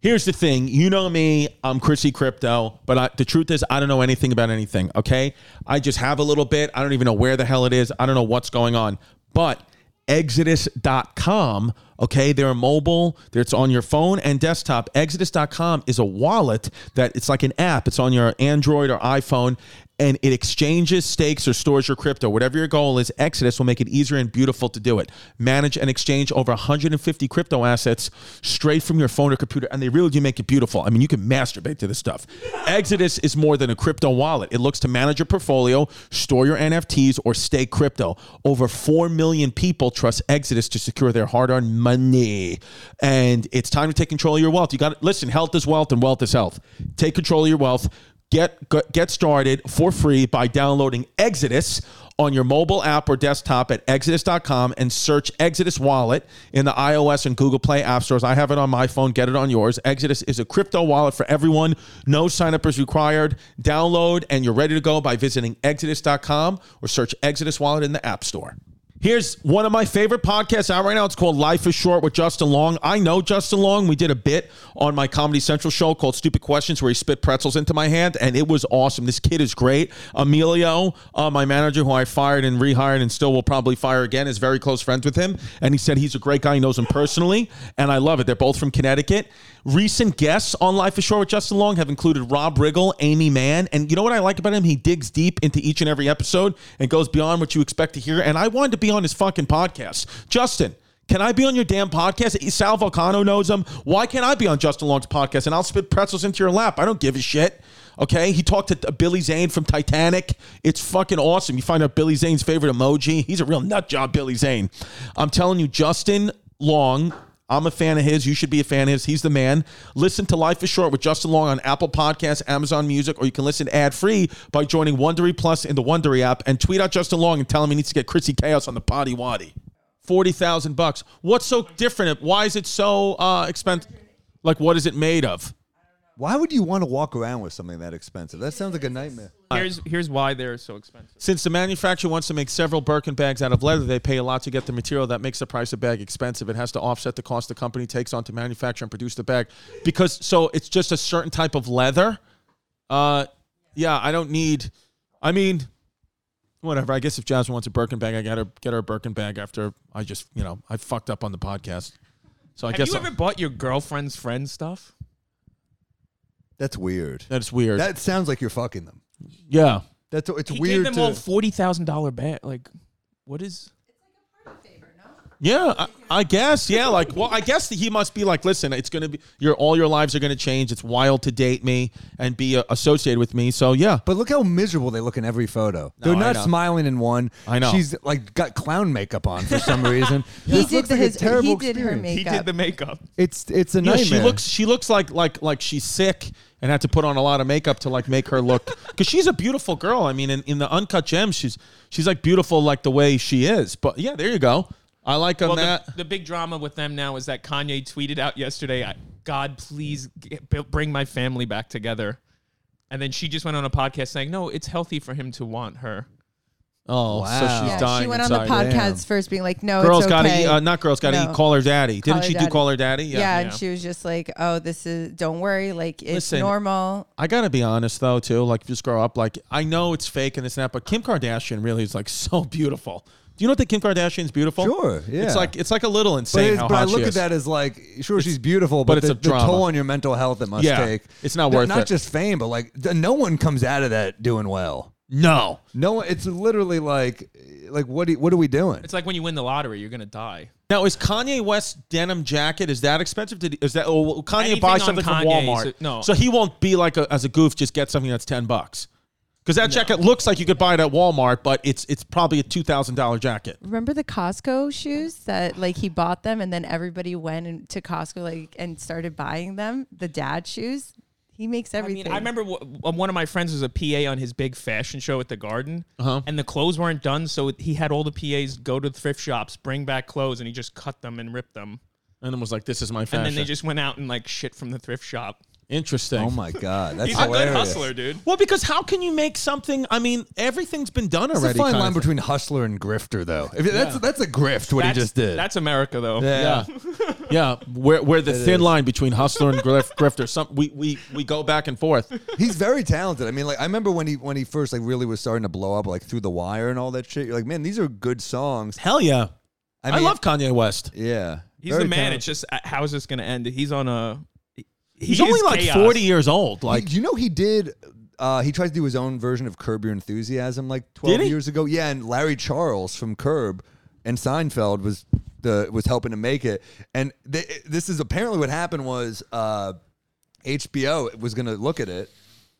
Here's the thing. You know me. I'm Chrissy Crypto, but I, the truth is, I don't know anything about anything. Okay, I just have a little bit. I don't even know where the hell it is. I don't know what's going on. But Exodus.com. Okay, they're mobile. It's on your phone and desktop. Exodus.com is a wallet that it's like an app. It's on your Android or iPhone, and it exchanges, stakes, or stores your crypto. Whatever your goal is, Exodus will make it easier and beautiful to do it. Manage and exchange over 150 crypto assets straight from your phone or computer, and they really do make it beautiful. I mean, you can masturbate to this stuff. Exodus is more than a crypto wallet. It looks to manage your portfolio, store your NFTs, or stake crypto. Over 4 million people trust Exodus to secure their hard-earned money. And it's time to take control of your wealth. You got to listen, health is wealth and wealth is health. Take control of your wealth. Get get- started for free by downloading Exodus on your mobile app or desktop at exodus.com and search Exodus Wallet in the iOS and Google Play app stores. I have it on my phone. Get it on yours. Exodus is a crypto wallet for everyone. No sign up is required. Download and you're ready to go by visiting exodus.com or search Exodus Wallet in the App Store. Here's one of my favorite podcasts out right now. It's called Life is Short with Justin Long. I know Justin Long. We did a bit on my Comedy Central show called Stupid Questions where he spit pretzels into my hand, and it was awesome. This kid is great. Emilio, uh, my manager, who I fired and rehired and still will probably fire again, is very close friends with him. And he said he's a great guy. He knows him personally, and I love it. They're both from Connecticut. Recent guests on Life is Short with Justin Long have included Rob Riggle, Aimee Mann, and you know what I like about him? He digs deep into each and every episode and goes beyond what you expect to hear. And I wanted to be on his fucking podcast. Justin, can I be on your damn podcast? Sal Vulcano knows him. Why can't I be on Justin Long's podcast? And I'll spit pretzels into your lap. I don't give a shit. Okay, he talked to Billy Zane from Titanic. It's fucking awesome. You find out Billy Zane's favorite emoji. He's a real nut job, Billy Zane. I'm telling you, Justin Long. I'm a fan of his. You should be a fan of his. He's the man. Listen to Life is Short with Justin Long on Apple Podcasts, Amazon Music, or you can listen ad free by joining Wondery Plus in the Wondery app and tweet out Justin Long and tell him he needs to get Chrissy Chaos on the potty waddy. Forty thousand bucks. What's so different? Why is it so uh, expensive? Like, what is it made of? Why would you want to walk around with something that expensive? That sounds like a nightmare. Here's here's why they're so expensive. Since the manufacturer wants to make several Birkin bags out of leather, they pay a lot to get the material that makes the price of bag expensive. It has to offset the cost the company takes on to manufacture and produce the bag. Because so it's just a certain type of leather. Uh yeah, I don't need I mean whatever. I guess if Jasmine wants a Birkin bag, I gotta get her a Birkin bag after I just you know, I fucked up on the podcast. So I Have guess you I'll- ever bought your girlfriend's friend stuff? That's weird. that's weird. That sounds like you're fucking them. yeah. That's it's He weird. gave them to, all forty thousand dollar bet. Like, what is? Yeah, I, I guess. Yeah, like, well, I guess that he must be like, listen, it's gonna be your all your lives are gonna change. It's wild to date me and be uh, associated with me. So yeah, But look how miserable they look in every photo. They're not smiling in one. I know. She's like got clown makeup on for some reason. He This did looks like a his. terrible He did her experience. He makeup. did the makeup. It's it's a yeah. nightmare. She looks she looks like like like she's sick and had to put on a lot of makeup to like make her look because she's a beautiful girl. I mean, in, in the uncut gems, she's she's like beautiful like the way she is. But yeah, there you go. I like on Well, that. the, the big drama with them now is that Kanye tweeted out yesterday, "God, please get, bring my family back together," and then she just went on a podcast saying, "No, it's healthy for him to want her." Oh, Wow. so she's yeah, dying she went inside. on the podcast Damn. first, being like, "No, Girls it's got to okay." eat. Uh, not girls got to No. eat. Call her daddy. Didn't her she do call her daddy? yeah, and Yeah. she was just like, "Oh, this is. Don't worry. Like it's Listen, normal." I gotta be honest though, too. Like, just grow up. Like, I know it's fake and this and that, but Kim Kardashian really is like so beautiful. Do you know that Kim Kardashian's beautiful? Sure, yeah. It's like it's like a little insane it's- how but I look she at that as like, sure, she's beautiful, but but, it's the, a the toll on your mental health it must Yeah, take. it's not Th- worth not it. just fame, but like th- no one comes out of that doing well. No, No, it's literally like, like what? Do, what are we doing? It's like when you win the lottery, you're gonna die. now is Kanye West denim jacket is that expensive? Did is that? Oh, well, Kanye Anything buy on something from Kanye is Walmart? a- no. so he won't be like a, as a goof. Just get something that's ten bucks. Because that jacket looks like you could buy it at Walmart, but it's it's probably a two thousand dollar jacket. Remember the Costco shoes that like he bought them, and then everybody went and, to Costco like and started buying them. The dad shoes. He makes everything. I everything. mean, I remember w- one of my friends was a PA on his big fashion show at the Garden, Uh-huh. and the clothes weren't done, so he had all the PAs go to thrift shops, bring back clothes, and he just cut them and ripped them, And then was like, "This is my fashion." and then they just went out and like shit from the thrift shop. Interesting. oh my god, that's He's a hilarious. good hustler, dude. Well, because how can you make something? I mean, everything's been done It's already. a fine kind line of between hustler and grifter, though. If that's Yeah. that's a grift. What That's- he just did. That's America, though. Yeah, yeah. Where where the thin is. line between hustler and grif- grifter. Some we, we we go back and forth. He's very talented. I mean, like I remember when he when he first like really was starting to blow up, like through the wire and all that shit. You're like, man, these are good songs. Hell yeah. I, mean, love Kanye West. Yeah, He's very the man. talented. It's just uh, how is this going to end? He's on a. he He's is only like chaos. forty years old. Like, Like you know, he did. Uh, he tried to do his own version of Curb Your Enthusiasm like twelve years ago. Yeah, and Larry Charles from Curb and Seinfeld was the was helping to make it. And they, this is apparently what happened was uh, HBO was going to look at it.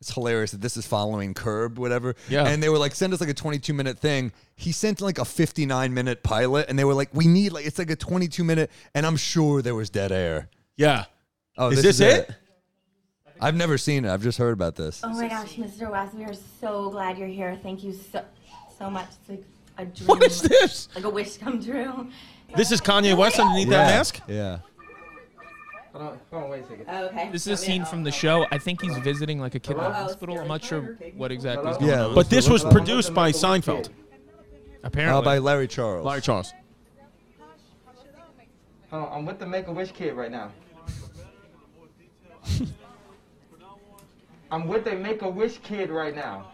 It's hilarious that this is following Curb, whatever. Yeah. And they were like, send us like a 22 minute thing. He sent like a 59 minute pilot, and they were like, we need like it's like a 22 minute, and I'm sure there was dead air. yeah. Oh, Is this it? I've never seen it. I've just heard about this. Oh my gosh, Mr. West, we are so glad you're here. Thank you so, so much. It's like a dream. What is this? Like a wish come true. This is Kanye West underneath that mask. Yeah. Hold on, hold on, wait a second. Oh, okay. This is a scene from the show. I think he's visiting like a kid in the hospital. I'm not sure what exactly is Hello? going Yeah, on. But this was produced by Seinfeld. apparently, Uh, by Larry Charles. Larry Charles. Hold on, I'm with the Make a Wish kid right now. I'm with the Make a Wish kid right now.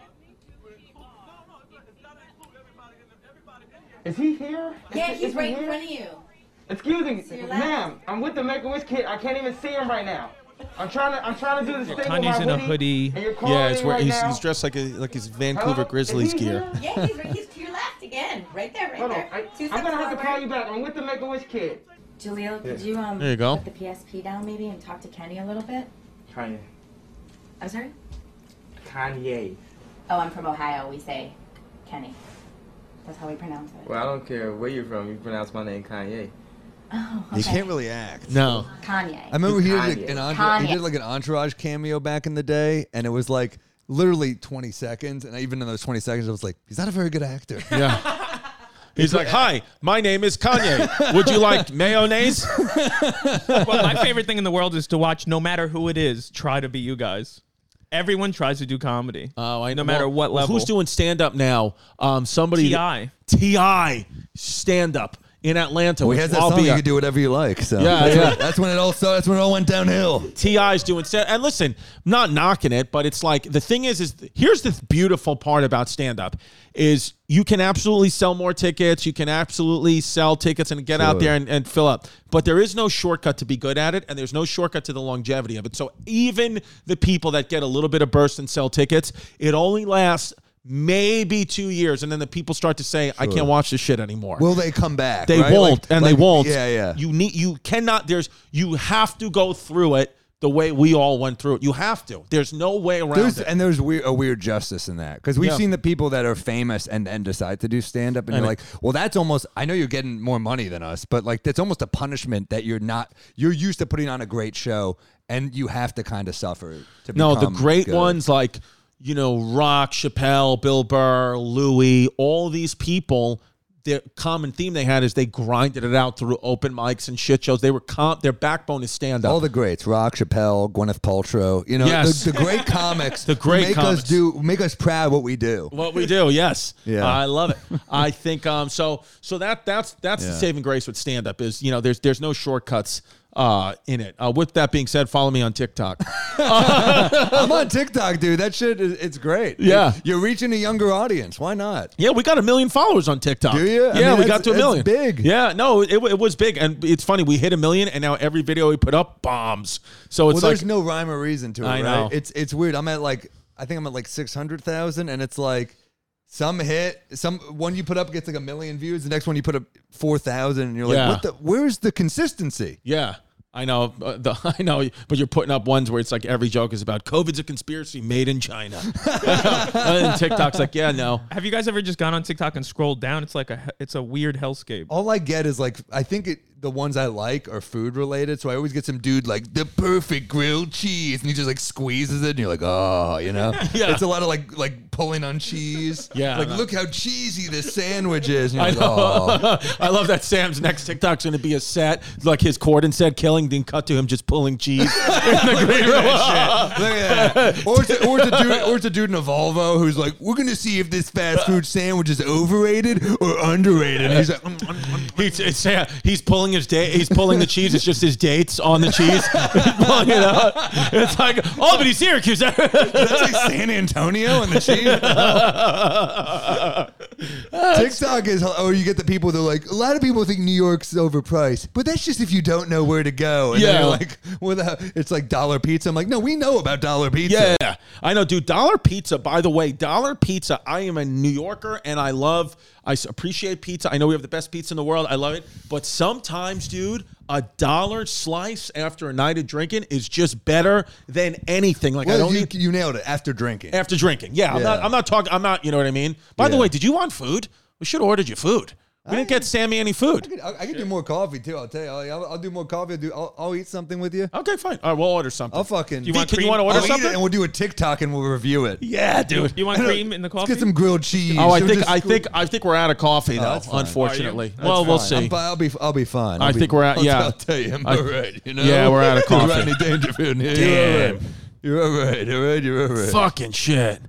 Is he here? Yeah, Is- he's is he right in front of you. Excuse me, To ma'am. I'm with the Make a Wish kid. I can't even see him right now. I'm trying to. I'm trying to do this thing Kanye's in a hoodie. hoodie. And you're calling Yeah, it's where right he's, he's dressed like a like his Vancouver Is Grizzlies he gear. Yeah, he's, right, he's to your left again. Right there, right Hold on. there. I, I'm gonna have to call you back. I'm with the Make a Wish kid. Jaleel, could you um There you go. put the PSP down maybe and talk to Kenny a little bit? Kanye. I'm sorry? Kanye. Oh, I'm from Ohio. We say Kenny. That's how we pronounce it. Well, I don't care where you're from. You pronounce my name Kanye. Oh, He okay. can't really act. No. Kanye. I remember he did like Kanye. an entourage, he did like an entourage cameo back in the day, and it was like literally 20 seconds. And even in those 20 seconds, I was like, he's not a very good actor. Yeah. He's like, "Hi, my name is Kanye. Would you like mayonnaise?" well, my favorite thing in the world is to watch, no matter who it is, try to be you guys. Everyone tries to do comedy. Oh, I no matter well, what level. Who's doing stand up now? Um, somebody Ti. T.I. stand up in Atlanta. He has that I'll song, you can do whatever you like. So Yeah, that's, yeah. When, that's when it all started. That's when it all went downhill. T.I.'s doing and listen, I'm not knocking it, but it's like the thing is, is here's the beautiful part about stand up is you can absolutely sell more tickets, you can absolutely sell tickets and get out there and, and fill up. But there is no shortcut to be good at it, and there's no shortcut to the longevity of it. So even the people that get a little bit of burst and sell tickets, it only lasts maybe two years, and then the people start to say, I can't watch this shit anymore. Will they come back? They right? won't, Like- and like- they won't. Yeah, yeah. You need, you cannot. There's, you have to go through it the way we all went through it. You have to. There's no way around There's, it. and there's weird, a weird justice in that because we've Yeah. seen the people that are famous and then decide to do stand up, and And you're it- like, well, that's almost. I know you're getting more money than us, but like that's almost a punishment that you're not. You're used to putting on a great show, and you have to kind of suffer to. no, the great good. ones like you know Rock, Chappelle, Bill Burr, Louis, all these people. The common theme they had is they grinded it out through open mics and shit shows. They were com- their backbone is stand up. All the greats, Rock, Chappelle, Gwyneth Paltrow, you know, Yes. the, the great comics, The great make comics. us do, make us proud what we do. What we do, yes, Yeah. I love it. I think um, so. So that that's that's the saving grace with stand up is you know there's there's no shortcuts uh, in it. Uh, with that being said, follow me on TikTok. I'm on TikTok, dude. That shit, is, it's great. Yeah. you're reaching a younger audience. Why not? yeah, we got a million followers on TikTok. Do you? I Yeah, mean, we got to a million. big. Yeah, no, it, it was big, and it's funny. We hit a million, and now every video we put up bombs. So it's well, like there's no rhyme or reason to it. I right? know. It's it's weird. I'm at like I think I'm at like six hundred thousand, and it's like some hit, some one you put up gets like a million views. The next one you put up four thousand, and you're like, what the? Where's the consistency? Yeah. I know, uh, the, I know, but you're putting up ones where it's like every joke is about COVID's a conspiracy made in China. and TikTok's like, yeah, no. Have you guys ever just gone on TikTok and scrolled down? It's like a it's a weird hellscape. All I get is like I think it. The ones I like are food related, so I always get some dude like the perfect grilled cheese, and he just like squeezes it, and you're like, oh, you know, Yeah. It's a lot of like like pulling on cheese. Yeah, like look how cheesy this sandwich is. And I know. like, oh. I love that Sam's next TikTok's going to be a set like his Corden said, killing, then cut to him just pulling cheese in the green room. Look at that. Or it's, a, or, it's a dude, or it's a dude in a Volvo who's like, we're going to see if this fast food sandwich is overrated or underrated. And he's like, mm, mm, mm. He's, it's, yeah, he's pulling his date. He's pulling the cheese. It's just his dates on the cheese. He's pulling it out. It's like oh, Albany, Syracuse. Did I say San Antonio and the cheese? TikTok is, or you get the people that are like, a lot of people think New York's overpriced, but that's just if you don't know where to go. And Yeah. like, well, the- it's like dollar pizza. I'm like, no, we know about dollar pizza. Yeah, I know, dude. Dollar Pizza. By the way, Dollar Pizza. I am a New Yorker, and I love. I appreciate pizza. I know we have the best pizza in the world. I love it. But sometimes, dude, a dollar slice after a night of drinking is just better than anything. Like I don't you, need you nailed it after drinking. after drinking. Yeah, I'm not. I'm not talking. I'm not. You know what I mean. By the way, did you want food? We should have ordered you food. We didn't get Sammy any food. I, I can do more coffee too. I'll tell you. I'll, I'll, I'll do more coffee. I'll, do, I'll, I'll eat something with you. Okay, fine. All right, we'll order something. I'll fucking. you want can you cream? want to order I'll eat it something? and we'll do a TikTok and we'll review it. yeah, dude. You want cream in the Let's coffee? get some grilled cheese. Oh, I We'll think just I think I think we're out of coffee though. that's fine. Unfortunately, Are you? well, That's we'll fine. see. I'm, I'll be I'll be fine. I I'll be- think we're out- I'll, yeah. I'll tell you, I'm I- all right. You know. Yeah, we're out of coffee. Rodney Dangerfield. Yeah, You're all right. Damn. You're all right. You're all right. You're all right. Fucking shit.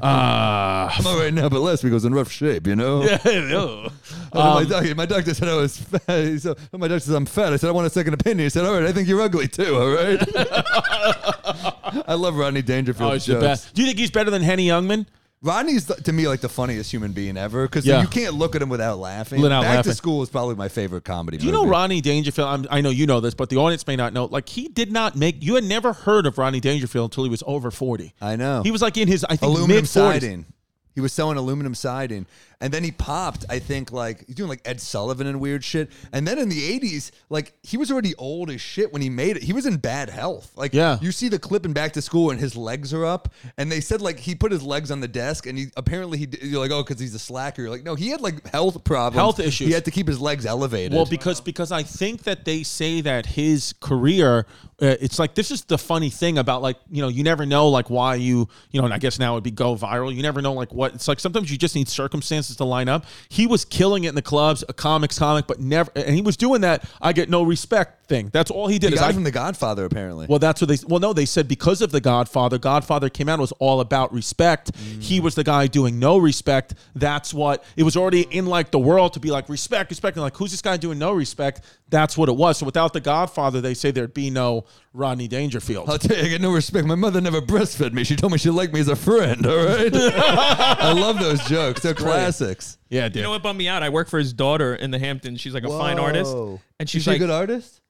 Uh, I'm all right now, but last week I was in rough shape. You know. yeah. my, doctor, my doctor said I was fat. He said, my doctor said I'm fat. I said I want a second opinion. He said, all right, I think you're ugly too. All right. I love Rodney Dangerfield. Oh, he's the jokes. best. Do you think he's better than Henny Youngman? Rodney's to me like the funniest human being ever because Yeah. you can't look at him without laughing. Without Back laughing. to School is probably my favorite comedy. Do you know movie. Rodney Dangerfield? I'm, I know you know this, but the audience may not know. Like he did not make. You had never heard of Rodney Dangerfield until he was over forty. I know. He was like in his I think aluminum mid forties. siding. He was selling aluminum siding, and then he popped. I think like he's doing like Ed Sullivan and weird shit. And then in the '80s, like he was already old as shit when he made it. He was in bad health. Like Yeah. you see the clip in Back to School, and his legs are up. And they said like he put his legs on the desk, and he apparently he you're like oh because he's a slacker. You're like no, he had like health problems, Health issues. He had to keep his legs elevated. Well, because because I think that they say that his career, uh, it's like this is the funny thing about like you know you never know like why you you know and I guess now it'd be go viral. You never know like what it's like. Sometimes you just need circumstances to line up. He was killing it in the clubs, a comics comic, but never, and he was doing that. I get no respect thing. That's all he did. he is got I, from The Godfather apparently. well, that's what they. Well, no, they said because of the Godfather. Godfather came out was all about respect. Mm. He was the guy doing no respect. That's what it was already in like the world to be like respect, respect, and like who's this guy doing no respect? That's what it was. So without the Godfather, they say there'd be no Rodney Dangerfield. I'll tell you, I get no respect. My mother never breastfed me. She told me she liked me as a friend. All right. I love those jokes. They're classics. yeah, dude. You know what bummed me out? I work for his daughter in the Hamptons. She's like a fine artist, Whoa. and Is she's she like, a good artist?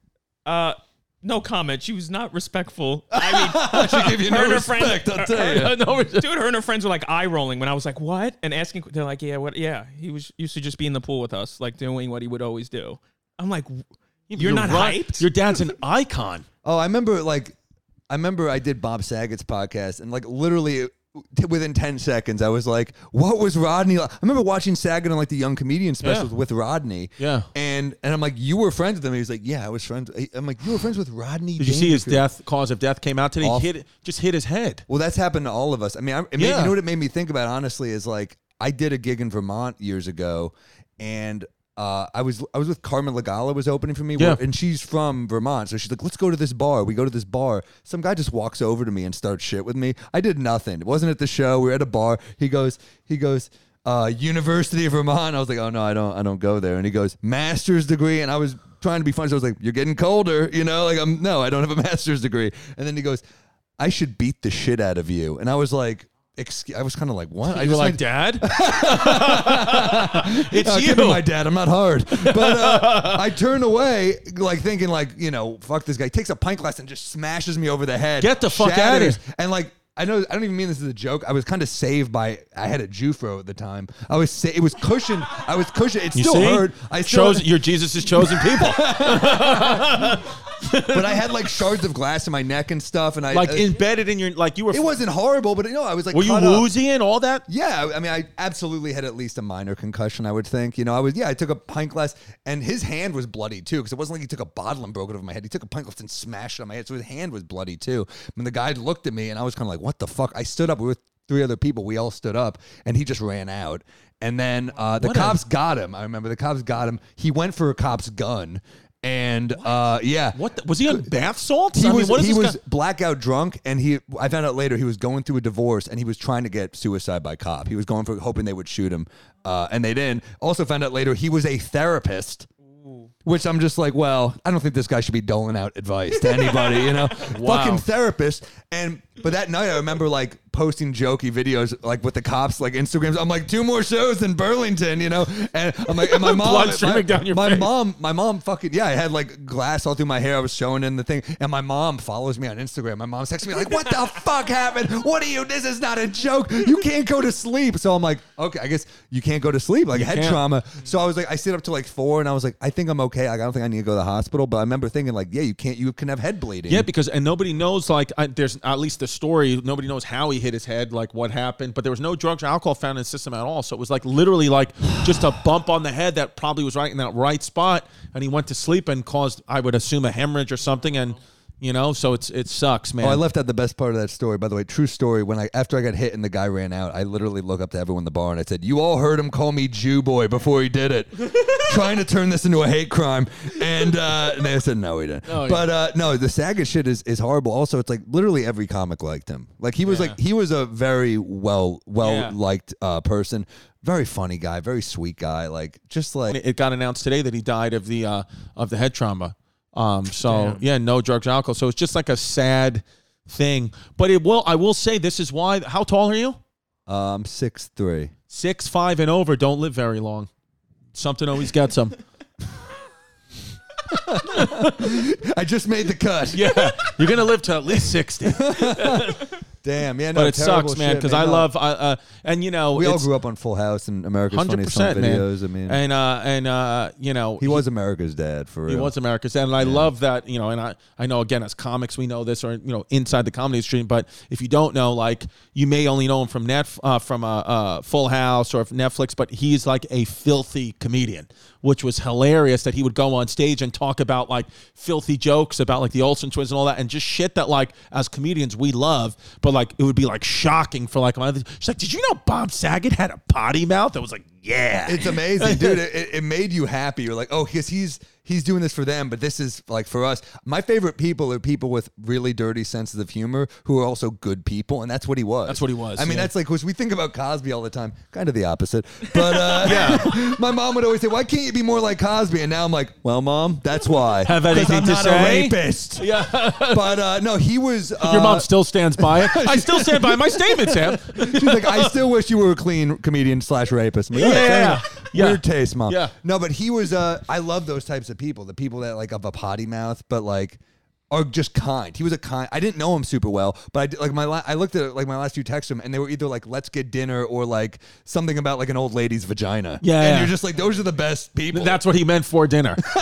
uh, no comment. She was not respectful. I mean, She gave you her no and her friends- respect. I'll her- tell her- you. no, dude, her and her friends were like eye rolling when I was like, "What?" and asking. They're like, "Yeah, what? Yeah, he was used to just be in the pool with us, like doing what he would always do." I'm like, "You're, not right. hyped." Your dad's an icon. Oh, I remember like I remember I did Bob Saget's podcast and like literally t- within 10 seconds I was like, what was Rodney like? I remember watching Saget on like the young comedian specials Yeah. with Rodney. Yeah. And and I'm like, you were friends with him. He was like, yeah, I was friends. I'm like, you were friends with Rodney. Did you see his death? Cause of death came out today. Off- He hit just hit his head. Well, that's happened to all of us. I mean, I, it made- Yeah. you know what it made me think about honestly is like I did a gig in Vermont years ago, and uh, I was I was with Carmen Lagala was opening for me, Yeah. and she's from Vermont, so she's like, "Let's go to this bar." We go to this bar. Some guy just walks over to me and starts shit with me. I did nothing. It wasn't at the show. We were at a bar. He goes, he goes. Uh, University of Vermont. I was like, oh no, I don't, I don't go there. And he goes, master's degree. And I was trying to be funny. So I was like, you're getting colder, you know? Like, I'm no, I don't have a master's degree. And then he goes, I should beat the shit out of you. And I was like, excuse, I was kind of like, what? I You were like, Dad, it's "Oh, you. my dad. I'm not hard. But uh, I turn away, like thinking, like you know, fuck this guy. He takes a pint glass and just smashes me over the head. Get the fuck out of here. And like. I know. I don't even mean this as a joke. I was kind of saved by. I had a Jewfro at the time. I was. Sa- it was cushioned. I was cushioned. It You still see? hurt. I still. Chose, you're Jesus' chosen people. but I had like shards of glass in my neck and stuff. And I like uh, embedded in your like you were. It wasn't horrible, but you know, I was like. Were you cut up. woozy and all that? Yeah, I mean, I absolutely had at least a minor concussion. I would think. You know, I was. Yeah, I took a pint glass, and his hand was bloody too, because it wasn't like he took a bottle and broke it over my head. He took a pint glass and smashed it on my head, so his hand was bloody too. And the guy looked at me, and I was kind of like, "What the fuck?" I stood up. We were with three other people. We all stood up, and he just ran out. And then uh, the What a- cops got him. I remember the cops got him. He went for a cop's gun, and uh, yeah, What the, was he on bath salts? he I mean, was what is he was guy- blackout drunk, and he. I found out later he was going through a divorce, and he was trying to get suicide by cop. He was going for hoping they would shoot him, uh, and they didn't. Also found out later he was a therapist. Which I'm just like, well, I don't think this guy should be doling out advice to anybody, you know? Wow. Fucking therapist. And but that night I remember like posting jokey videos like with the cops, like Instagrams. I'm like, two more shows in Burlington, you know? And I'm like, and my mom Blood my, streaming down your my face. mom, my mom fucking yeah, I had like glass all through my hair. I was showing in the thing, and my mom follows me on Instagram. My mom's texting me like, "What the fuck happened? What are you? This is not a joke. You can't go to sleep." So I'm like, "Okay, I guess you can't go to sleep, like head can't. trauma." So I was like, I sit up to like four, and I was like, I think I'm okay. Like, I don't think I need to go to the hospital. But I remember thinking like, yeah, you can't. You can have head bleeding. Yeah, because and nobody knows. Like, I, there's at least the story. Nobody knows how he hit his head, like what happened, but there was no drugs or alcohol found in his system at all. So it was like literally like just a bump on the head that probably was right in that right spot, and he went to sleep and caused, I would assume, a hemorrhage or something, and you know, so it's it sucks, man. Oh, I left out the best part of that story. By the way, true story. When I after I got hit and the guy ran out, I literally looked up to everyone in the bar and I said, "You all heard him call me Jew boy before he did it, trying to turn this into a hate crime." And, uh, and they said, "No, he didn't." Oh, yeah. but uh, no, the Saga shit is, is horrible. Also, it's like literally every comic liked him. Like he was Yeah. like he was a very well well Yeah. liked uh, person. Very funny guy, very sweet guy. Like just like it got announced today that he died of the uh, of the head trauma. Um, so yeah, no drugs, or alcohol. So it's just like a sad thing. But it will. I will say this is why. How tall are you? um six three. Six five and over don't live very long. Something always gets them. I just made the cut. yeah, you're gonna live to at least sixty. Damn, yeah, no, But it sucks, man, because I love. Uh, uh, and you know, We all grew up on Full House and America's Funniest Home percent, man. Videos. I mean, and uh, and uh, you know, he was America's dad for real. He was America's dad, and I love that. You know, and I I know again as comics we know this, or you know, inside the comedy stream. But if you don't know, like you may only know him from net uh, from uh, uh, Full House or Netflix, but he's like a filthy comedian, which was hilarious. That he would go on stage and talk about like filthy jokes about like the Olsen twins and all that, and just shit that like as comedians we love, but like it would be like shocking for like my. She's like, did you know Bob Saget had a potty mouth? I was like, yeah, It's amazing, dude. It, it- it made you happy. You're like, oh, because he's he's doing this for them, but this is like for us. My favorite people are people with really dirty senses of humor who are also good people, and that's what he was. That's what he was, I mean, yeah. that's like because we think about Cosby all the time, kind of the opposite. But uh, yeah, my mom would always say, "Why can't you be more like Cosby?" And now I'm like, "Well, mom, that's why." Have 'Cause anything I'm to not say? A rapist. yeah. But uh, no, he was. Uh, Your mom still stands by it. I still stand by my statement, Sam. She's like, I still wish you were a clean comedian slash rapist. Like, Yeah, "Oh, yeah, yeah. Weird taste, mom. Yeah. No, but he was. Uh, I love those types of people. The people that like have a potty mouth, but like are just kind. He was a kind. I didn't know him super well, but I did, like my. La- I looked at like my last few texts to him, and they were either like "Let's get dinner" or like something about like an old lady's vagina. Yeah, and yeah. you're just like, those are the best people. That's what he meant for dinner.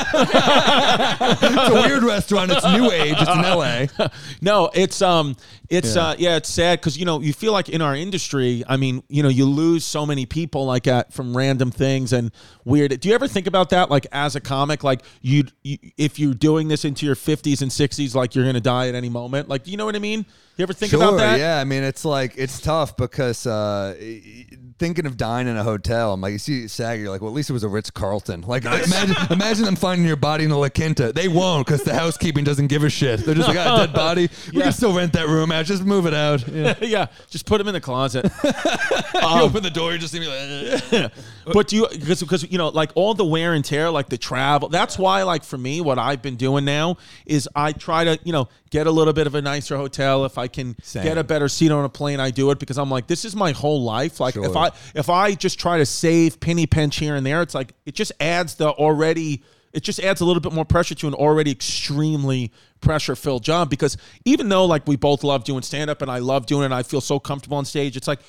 it's a weird restaurant. It's new age. It's in L.A. no, it's um, it's Yeah. uh, yeah, it's sad because you know you feel like in our industry, I mean, you know, you lose so many people like at from random things and weird. Do you ever think about that, like as a comic, like you if you're doing this into your 50s and 60s, like you're gonna die at any moment? Like, you know what I mean? You ever think about that? Yeah, I mean, it's like it's tough because uh, thinking of dying in a hotel, I'm like, you see SAG, you're like, well, at least it was a Ritz Carlton. Like, imagine, imagine them finding your body in a La Quinta. They won't because the housekeeping doesn't give a shit. They're just like, ah, dead body. We Yeah. can still rent that room out. Just move it out. Yeah. yeah, just put him in the closet. you open the door, you just see me like, but do you because because you know like all the wear and tear like the travel that's why like for me what i've been doing now is i try to you know get a little bit of a nicer hotel if i can Same. get a better seat on a plane i do it because i'm like this is my whole life. Like if i if i just try to save penny pinch here and there it's like it just adds the already it just adds a little bit more pressure to an already extremely pressure filled job because even though like we both love doing stand up and I love doing it and I feel so comfortable on stage it's like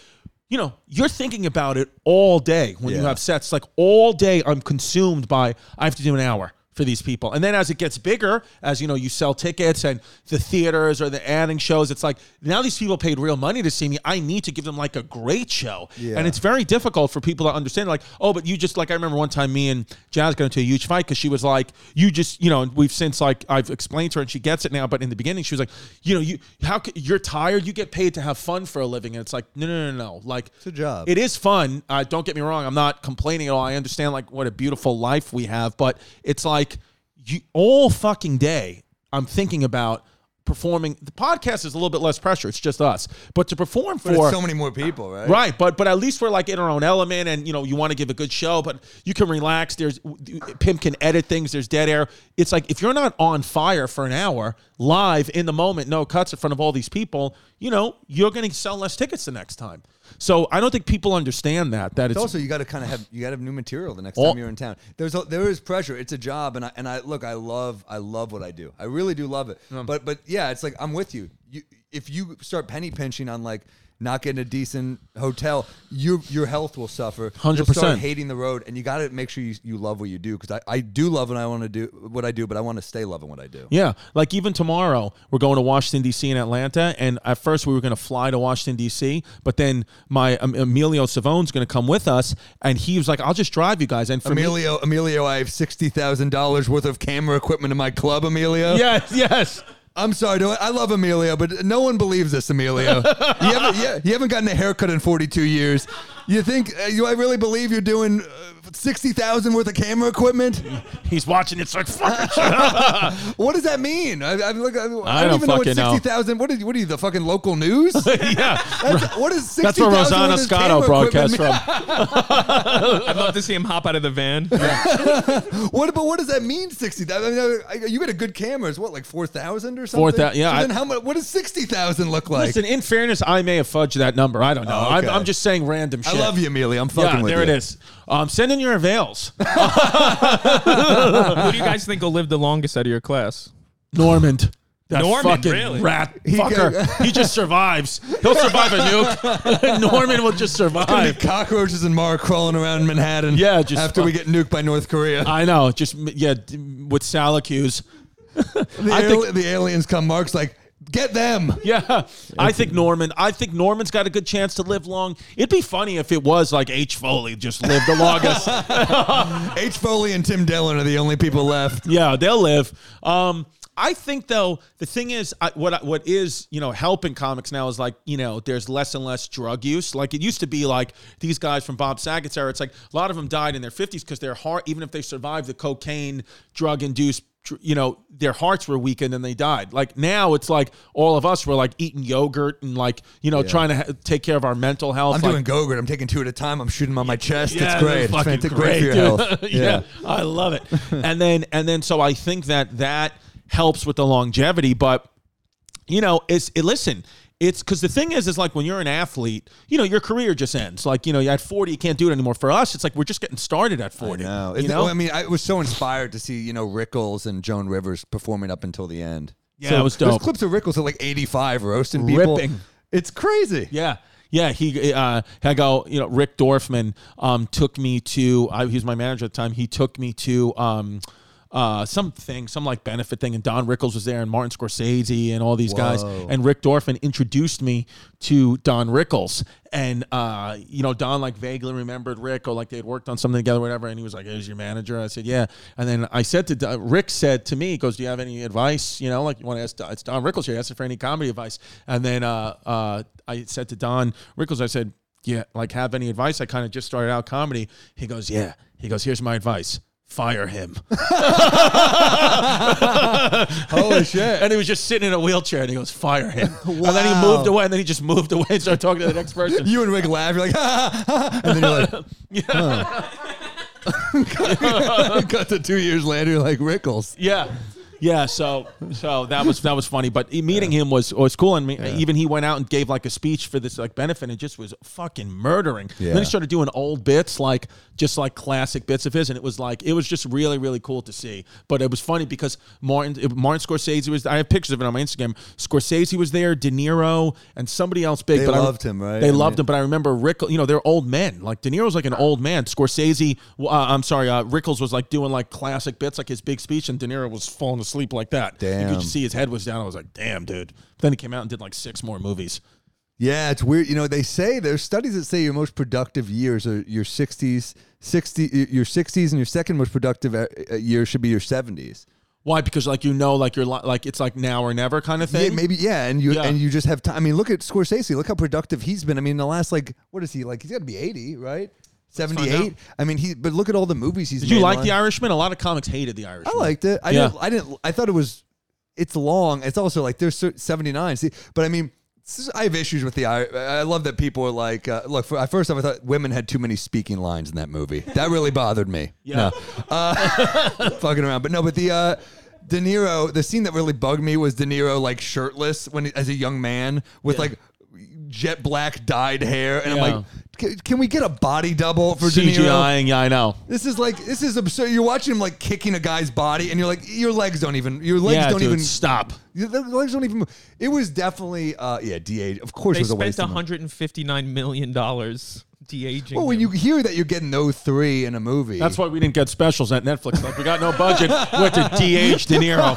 you know you're thinking about it all day when you have sets. Like all day I'm consumed by I have to do an hour for these people. And then as it gets bigger as you know you sell tickets and the theaters or the adding shows it's like now these people paid real money to see me. I need to give them like a great show. Yeah. and it's very difficult for people to understand like oh but you just like I remember one time me and Jazz got into a huge fight because she was like you just you know and we've since like I've explained to her and she gets it now but in the beginning she was like you know you how c- you're tired you get paid to have fun for a living. And it's like no no no no like It's a job. it is fun. Uh, don't get me wrong. I'm not complaining at all. I understand like what a beautiful life we have but it's like you all fucking day I'm thinking about performing the podcast is a little bit less pressure it's just us but to perform But for so many more people, right? Right, but but at least we're like in our own element, and you know you want to give a good show, but you can relax. There's Pimp can edit things. There's dead air. It's like if you're not on fire for an hour live in the moment, no cuts in front of all these people, you know you're going to sell less tickets the next time. So I don't think people understand that. That it's, It's also you got to kind of have you got to have new material the next All- time you're in town. There's a, there is pressure. It's a job, and I and I look. I love I love what I do. I really do love it. But but yeah, it's like I'm with you. You if you start penny pinching on like not getting a decent hotel, your your health will suffer. 100%. hating the road, and you got to make sure you, you love what you do. Because I, I do love what I want to do, what I do, but I want to stay loving what I do. Yeah, like even tomorrow we're going to Washington D.C. and Atlanta, and at first we were going to fly to Washington D.C., but then my um, Emilio Savone's going to come with us, and he was like, "I'll just drive you guys." And for me, Emilio, Emilio, I have sixty thousand dollars worth of camera equipment in my club. Emilio, yes, yes. I'm sorry, I, love Emilio, but no one believes this, Emilio. you haven't, yeah, you haven't gotten a haircut in 42 years. You think? Uh, do I really believe you're doing uh, sixty thousand worth of camera equipment? He's watching. It's like fucking. shit. What does that mean? I, I, look, I, I don't, don't even know what fucking know. sixty thousand. What is? What are you? The fucking local news? yeah, That's, what is sixty that's where Rosanna Scotto broadcasts from. I'd love to see him hop out of the van. What? But what does that mean? Sixty thousand. I mean, I- you got a good camera. It's what like four thousand or something. 4,000, yeah, So I- then how much? What does sixty thousand look like? Listen, in fairness, I may have fudged that number. I don't know. Oh, okay. I'm, I'm just saying random I shit. Love you, Emilio. I'm fucking Yeah, with there you. it is. Um, send in your avails. Who do you guys think will live the longest out of your class? Normand. That Normand, fucking really? rat fucker. he just survives. He'll survive a nuke. Normand will just survive. cockroaches and Mark crawling around Manhattan. Yeah, just after we get nuked by North Korea. I know. Just yeah, with Salacuse. the, I think- the aliens come. Mark's like, get them. Yeah, I think Normand. I think Normand's got a good chance to live long. It'd be funny if it was like H. Foley just lived the longest. H. Foley and Tim Dillon are the only people left. Yeah, they'll live. Um, I think though the thing is, I, what what is you know helping comics now is like you know there's less and less drug use. Like it used to be, like these guys from Bob Saget's era. It's like a lot of them died in their 50s because their heart, even if they survived the cocaine drug induced. You know, their hearts were weakened and they died. Like now, it's like all of us were like eating yogurt and like you know trying to ha- take care of our mental health. I'm like, doing Gogurt. I'm taking two at a time. I'm shooting them on my chest. yeah, it's great. It's fantastic. great for your health. yeah. I love it. and then and then so I think that that helps with the longevity, but you know, it's it, listen, it's because the thing is, is like when you're an athlete, you know, your career just ends. Like you know, at 40, you can't do it anymore. For us, it's like we're just getting started at 40. No, you know, I mean, I was so inspired to see you know Rickles and Joan Rivers performing up until the end. Yeah, it was dope. There's clips of Rickles at like 85 roasting people. Ripping. It's crazy. Yeah. Yeah, he, uh, I go, you know, Rick Dorfman, um, took me to, I, he was my manager at the time. He took me to, um, uh, something, some like benefit thing, and Don Rickles was there, and Martin Scorsese, and all these guys, and Rick Dorfman introduced me to Don Rickles, and uh, you know, Don like vaguely remembered Rick, or like they had worked on something together, whatever, and he was like, "Is your manager?" I said, "Yeah," and then I said to Don, Rick said to me, he "Goes, do you have any advice? You know, like you want to ask? It's Don Rickles here, asking for any comedy advice," and then uh, uh, I said to Don Rickles, I said, "Yeah, like have any advice?" I kind of just started out comedy. He goes, "Yeah." He goes, "Here's my advice." Fire him. Holy shit. And he was just sitting in a wheelchair and he goes, fire him. And then he moved away and then he just moved away and started talking to the next person. You and Rick laugh. You're like, ha, ha, ha, and then you're like, huh. cut to two years later, you're like Rickles. Yeah. Yeah, so so that was that was funny, but meeting him was was cool, and me, even he went out and gave like a speech for this like benefit, and just was fucking murdering. Then he started doing old bits, like just like classic bits of his, and it was like it was just really really cool to see. But it was funny because Martin Martin Scorsese was. I have pictures of it on my Instagram. Scorsese was there, De Niro, and somebody else big. They but I- loved him, right? They I loved mean- him, but I remember Rick. You know, they're old men. Like De Niro's like an old man. Scorsese, uh, I'm sorry, uh, Rickles was like doing like classic bits, like his big speech, and De Niro was falling asleep like that. You could just see his head was down. I was like, damn, dude. Then he came out and did like six more movies. Yeah, it's weird. You know, they say there's studies that say your most productive years are your 60s, 60 your 60s, and your second most productive uh, uh, year should be your 70s. Why? Because like you know, like you're li- like it's like now or never kind of thing. Yeah, maybe yeah, and you Yeah. and you just have time. I mean, look at Scorsese. Look how productive he's been. I mean, the last like what is he like? He's got to be 80, right? 78. I mean, he. But look at all the movies he's. Did you like last- The Irishman? A lot of comics hated The Irishman. I liked it. I Yeah. didn't. I didn't. I thought it was. It's long. It's also like there's 79. See, but I mean. I have issues with the. I I love that people are like, uh, look. For, first, I thought women had too many speaking lines in that movie. That really bothered me. Yeah. No. Uh, fucking around, but no. But the uh, De Niro, the scene that really bugged me was De Niro like shirtless when he- as a young man with like jet black dyed hair, and Yeah. I'm like, Can, can we get a body double for De Niro? CGIing. Yeah, I know. This is like this is absurd. You're watching him like kicking a guy's body, and you're like, your legs don't even, your legs yeah, don't dude, even stop. Your legs don't even move. It was definitely, uh, yeah, de Of course, They it was a spent waste of money. 159 million dollars de aging. Well, when you hear that you're getting those three in a movie, That's why we didn't get specials at Netflix. Like we got no budget. we had to de-age De Niro.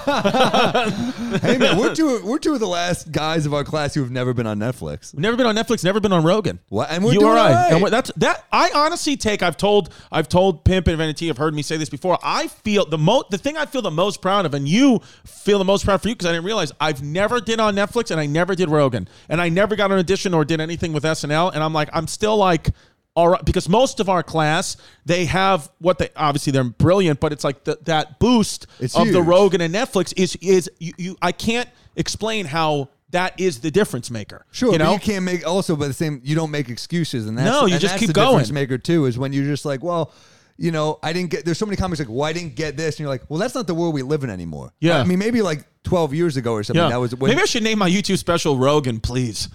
hey man, we're two, we're two of the last guys of our class who have never been on Netflix. We've never been on Netflix. Never been on Rogan. What? And we're you doing or I. all right. And we're- that's that. I honestly take. I've told. I've told Pimp and Vanity. I've heard me say this before. I feel the most. The thing I feel the most proud of, and you feel the most proud for you because I didn't realize I've never did on Netflix and I never did Rogan and I never got an audition or did anything with SNL. And I'm like, I'm still like. All right, because most of our class, they have what they obviously they're brilliant, but it's like the, that boost It's of the huge. Rogan and Netflix is is you, you I can't explain how that is the difference maker. Sure, you know, you can't make also, but the same, you don't make excuses, and that's No, you just keep the difference going. maker too. Is when you're just like, well, you know, I didn't get. There's so many comics like, well, I didn't get this, and you're like, well, that's not the world we live in anymore. Yeah. I mean, maybe like 12 years ago or something. Yeah. That was when, Maybe I should name my YouTube special Rogan, please.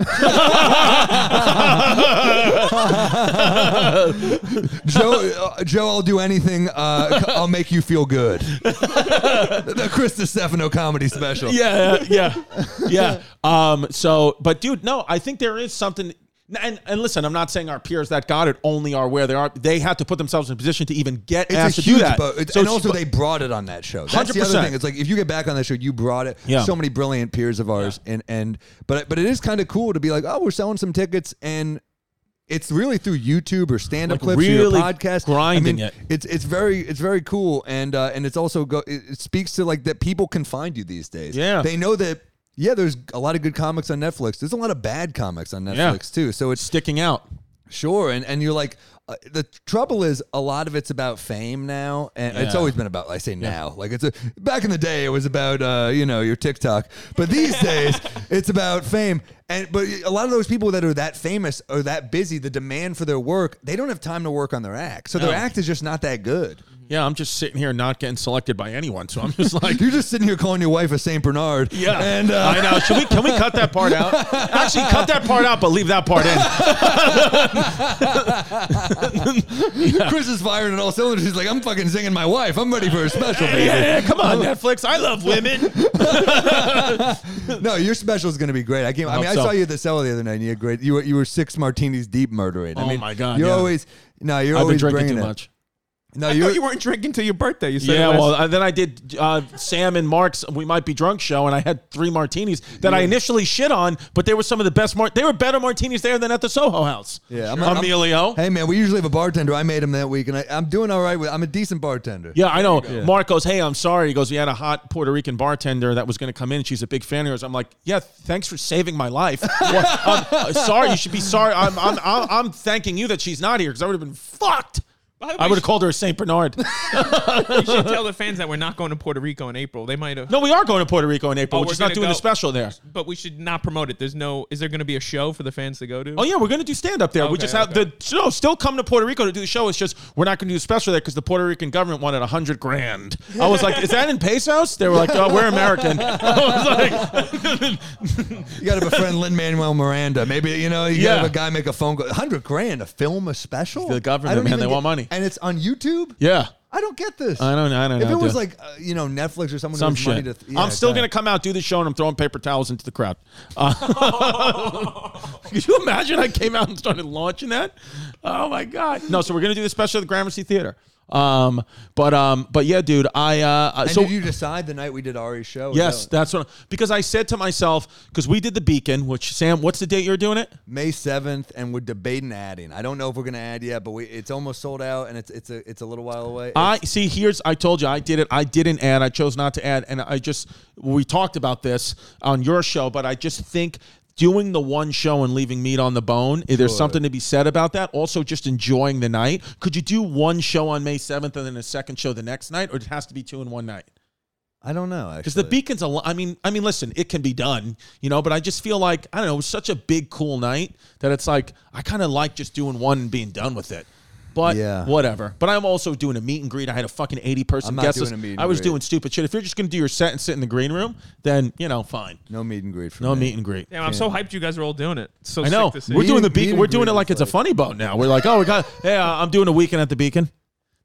Joe, uh, Joe, I'll do anything. Uh, I'll make you feel good. the Chris Distefano comedy special. yeah, yeah, yeah. Um. So, but dude, no, I think there is something. And, and listen, I'm not saying our peers that got it only are where they are. They had to put themselves in a position to even get It's asked a to do that. bo- it's- So and also, they brought it on that show. That's the other 100%. thing. It's like if you get back on that show, you brought it. Yeah. So many brilliant peers of ours, and and but but it is kind of cool to be like, oh, we're selling some tickets, and it's really through YouTube or stand up Like, clips or your podcast. grinding I mean, it. It's it's very it's very cool, and uh, and it's also go. It, it speaks to like that people can find you these days. Yeah. They know that. Yeah, there's a lot of good comics on Netflix. There's a lot of bad comics on Netflix Yeah. too. So it's sticking out. Sure, and and you're like, uh, the trouble is a lot of it's about fame now, and it's Yeah. always been about. I say now, like it's a back in the day, it was about uh, you know your TikTok, but these days it's about fame. And but a lot of those people that are that famous or that busy, the demand for their work, they don't have time to work on their act, so their No. act is just not that good. Yeah, I'm just sitting here not getting selected by anyone. So I'm just like, You're just sitting here calling your wife a Saint Bernard. yeah, and uh, I know. Should we? Can we cut that part out? Actually, cut that part out, but leave that part in. Chris is firing on all cylinders. He's like, I'm fucking singing my wife. I'm ready for a special, baby. Yeah, yeah, come on, Netflix. I love women. No, your special is going to be great. I came. I, hope mean, I so. saw you at the cellar the other night. and You had great. You were you were six martinis deep murdering. I Oh mean, my God, You're yeah. always no. You're I've been always drinking bringing too it. much. No, thought you weren't drinking till your birthday. You said Yeah, well, uh, then I did uh, Sam and Mark's "We Might Be Drunk" show, and I had three martinis that I initially shit on, but they were some of the best. Mar- they were better martinis there than at the Soho House. Yeah, I'm- I'm- Emilio. hey man, we usually have a bartender. I made him that week, and I, I'm doing all right with. I'm a decent bartender. Yeah, I know. Mark goes, "Hey, I'm sorry." He goes, "We had a hot Puerto Rican bartender that was going to come in. She's a big fan of yours." I'm like, "Yeah, thanks for saving my life." Well, I'm uh, sorry. You should be sorry. I'm I'm I'm, I'm thanking you that she's not here because I would have been fucked. By the way, I would have called her a Saint Bernard. You should tell the fans that we're not going to Puerto Rico in April. They might have. no, we are going to Puerto Rico in oh, April. Oh, we're we're just not doing go. the special there. But we should not promote it. There's no. Is there going to be a show for the fans to go to? Oh yeah, we're gonna do stand up there. we Okay, just have the no, still come to Puerto Rico to do the show. It's just we're not gonna do a special there because the Puerto Rican government wanted a hundred grand. I was like, is that in pesos? They were like, oh, we're American. I was like, You got to befriend Lin Manuel Miranda. Maybe you know you got Yeah. to have a guy make a phone call. Hundred grand to film a special. The government, man, they get- want money. And it's on YouTube. yeah. I don't get this. I don't know. I don't If know. it was dude. like uh, you know Netflix or someone some who shit, to, yeah, I'm still gonna come out do the show and I'm throwing paper towels into the crowd. Uh, could you imagine I came out and started launching that? Oh my god! No, so we're gonna do the special at the Gramercy Theater. Um, but um, but yeah, dude, I uh, And so did you decide the night we did Ari's show? Yes, No. that's what. Because I said to myself, because we did the Beacon, which Sam, what's the date you're doing it? May seventh, and we're debating adding. I don't know if we're gonna add yet, but we, it's almost sold out, and it's it's a it's a little while away. I see. Here's I told you I did it. I didn't add. I chose not to add, and I just we talked about this on your show, but I just think. Doing the one show and leaving meat on the bone, is there's something to be said about that. Also, just enjoying the night. Could you do one show on May 7th and then a second show the next night, or it has to be two in one night? I don't know Because the. Beacon's a lo- I mean, I mean, listen, it can be done, you know, but I just feel like I don't know, it was such a big, cool night that it's like I kind of like just doing one and being done with it. But Yeah. whatever. But I'm also doing a meet and greet. I had a fucking 80 person I'm not guest doing list. a meet and I was greet. doing stupid shit. If you're just going to do your set and sit in the green room, then, you know, fine. No meet and greet for me. No me. meet and greet. Damn, I'm so hyped you guys are all doing it. It's so I know. sick to see. We're doing the Meet beacon. and We're doing greet it like is it's a like- funny boat now. We're like, oh, we got. Hey, uh, I'm doing a weekend at the beacon.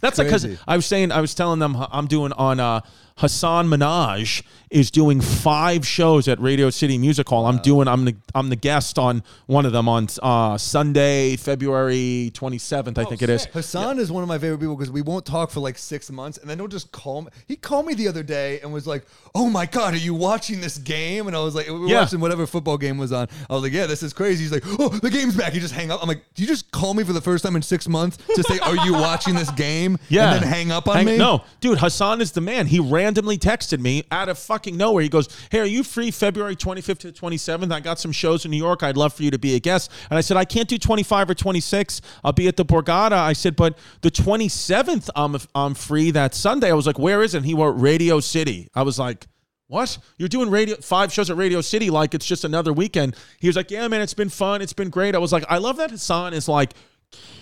That's like because Crazy. I was saying, I was telling them uh, I'm doing on uh, Hasan Minhaj is doing five shows at Radio City Music Hall. I'm doing. I'm the I'm the guest on one of them on uh, Sunday, February 27th. I think it is. Hasan is one of my favorite people because we won't talk for like six months, and then he'll just call me. He called me the other day and was like, "Oh my god, are you watching this game?" And I was like, "We were Yeah. watching whatever football game was on." I was like, "Yeah, this is crazy." He's like, "Oh, the game's back." He just hang up. I'm like, "Do you just call me for the first time in six months to say, are you watching this game?" Yeah. and then hang up on Hang- me. No, dude, Hasan is the man. He randomly texted me out of fucking nowhere. He goes, Hey, are you free February 25th to 27th? I got some shows in New York. I'd love for you to be a guest. And I said, I can't do 25 or 26. I'll be at the Borgata. I said, But the 27th, I'm, I'm free that Sunday. I was like, Where is it? And he wrote Radio City. I was like, what? You're doing radio five shows at Radio City like it's just another weekend. He was like, Yeah, man, it's been fun. It's been great. I was like, I love that Hasan is like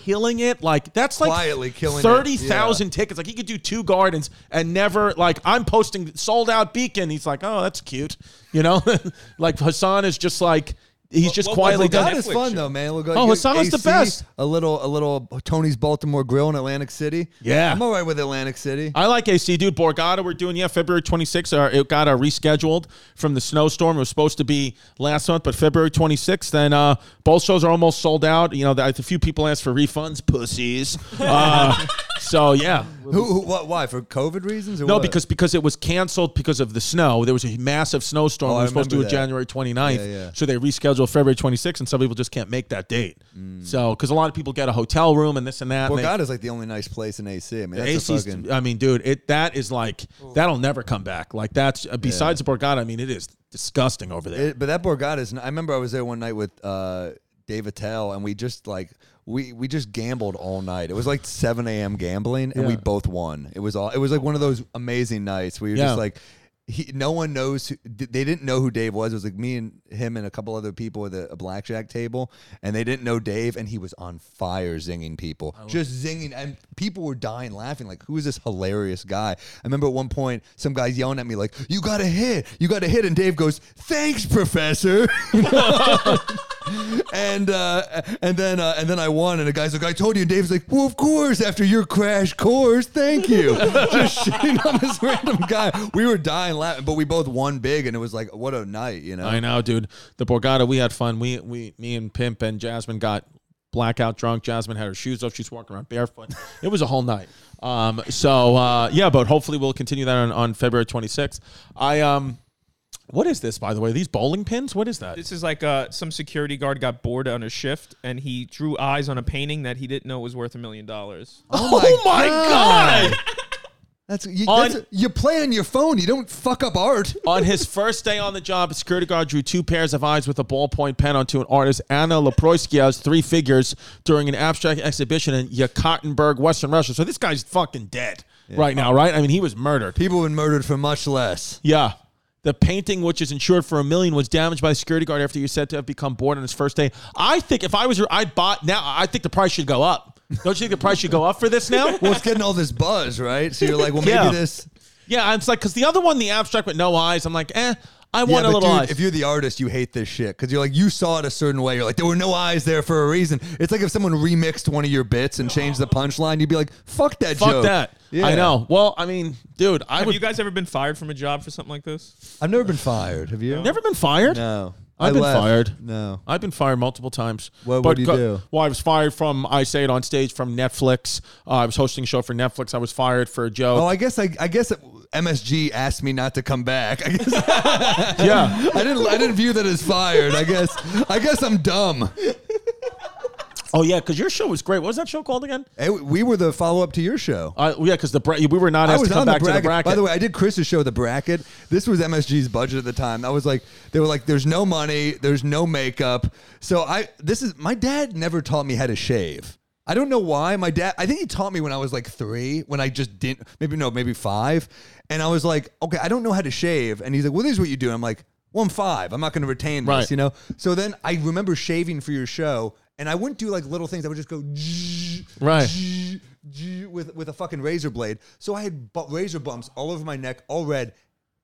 killing it. Like that's like Quietly killing thirty thousand tickets. Like he could do two gardens and never like I'm posting sold out beacon. He's like, oh, that's cute. You know, like Hasan is just like he's just what- quietly what- done. That Netflix is fun show. though, man. We'll go Oh, get Hasan the best. A little, a little Tony's Baltimore Grill in Atlantic City. Yeah. I'm all right with Atlantic City. I like AC, dude. Borgata, we're doing yeah, February 26th. Uh, it got uh, rescheduled from the snowstorm. It was supposed to be last month, but February 26th. Then uh, both shows are almost sold out. You know, a few people asked for refunds, pussies. Uh, so yeah, who, who, what, why? For COVID reasons? Or No, what? because because it was canceled because of the snow. There was a massive snowstorm. Oh, we were supposed to do it. January 29th. Yeah, yeah. So they rescheduled February 26th, and some people just can't make that date. Mm. So because a lot of people get a hotel room and this and that. and they- Borgata's like the only nice place in AC. I mean, that's a fucking. I mean, dude, it that is like that'll never come back. Like that's uh, besides the Borgata. I mean, it is disgusting over there. It, but that Borgata is. I remember I was there one night with uh, Dave Attell, and we just like we we just gambled all night. It was like 7 a.m. gambling, and we both won. It was all. It was like one of those amazing nights where you're Yeah. just like. He, no one knows. Who, they didn't know who Dave was. It was like me and him and a couple other people at a, blackjack table, and they didn't know Dave. And he was on fire, zinging people, just zinging, and people were dying laughing. Like, who is this hilarious guy? I remember at one point, some guys yelling at me like, "You got a hit, you got a hit," and Dave goes, "Thanks, Professor." and uh, and then uh, and then I won, and the guy's like, "I told you." And Dave's like, "Well, of course, after your crash course, thank you." Just shitting on this random guy. We were dying laughing, but we both won big, and it was like, what a night, you know. I know, dude. The Borgata, we had fun. We we me and Pimp and Jasmine got blackout drunk. Jasmine had her shoes off. She's walking around barefoot. it was a whole night. Um, so uh, yeah, but hopefully we'll continue that on, on February 26th. I um, what is this by the way? These bowling pins? What is that? This is like uh, some security guard got bored on a shift and he drew eyes on a painting that he didn't know was worth a million dollars. Oh my god! That's you, On- that's you play on your phone. You don't fuck up art. On his first day on the job, a security guard drew two pairs of eyes with a ballpoint pen onto an artist, Anna Leporskaya's three figures during an abstract exhibition in Yekaterinburg, Western Russia. So this guy's fucking dead right now, right? I mean, he was murdered. People have been murdered for much less. Yeah. The painting, which is insured for a million, was damaged by the security guard after he was said to have become bored on his first day. I think if I was, I'd bought now. I think the price should go up. Don't you think the price should go up for this now? Well, it's getting all this buzz, right? So you're like, well, maybe Yeah. this. Yeah, it's like because the other one, the abstract with no eyes, I'm like, eh, I Yeah, want a but little dude, eyes. if you're the artist, you hate this shit because you're like, you saw it a certain way. You're like, there were no eyes there for a reason. It's like if someone remixed one of your bits and changed the punchline, you'd be like, fuck that Fuck joke. that. Yeah. I know. Well, I mean, dude, I Have would you guys ever been fired from a job for something like this? I've never been fired. Have you? never been fired. No. I've I been left. fired. No. I've been fired multiple times. What- what'd you do? Well, I was fired from I say it on stage from Netflix. Uh, I was hosting a show for Netflix. I was fired for a joke. Oh, I guess I, I guess MSG asked me not to come back. I guess yeah. I didn't I didn't view that as fired. I guess I guess I'm dumb. Oh yeah, because your show was great. What was that show called again? Hey, we were the follow up to your show. Uh, yeah, because the bra- we were not asked to come the back to the bracket. By the way, I did Chris's show, the bracket. This was MSG's budget at the time. I was like, they were like, "There's no money, there's no makeup." So I, this is my dad never taught me how to shave. I don't know why. My dad, I think he taught me when I was like three, when I just didn't, maybe no, maybe five, and I was like, okay, I don't know how to shave, and he's like, well, this is what you do. And I'm like. Well, I'm five. I'm not going to retain this, Right. you know. So then I remember shaving for your show, and I wouldn't do like little things. I would just go zzz, Right. zzz, zzz with with a fucking razor blade. So I had bu- razor bumps all over my neck, all red.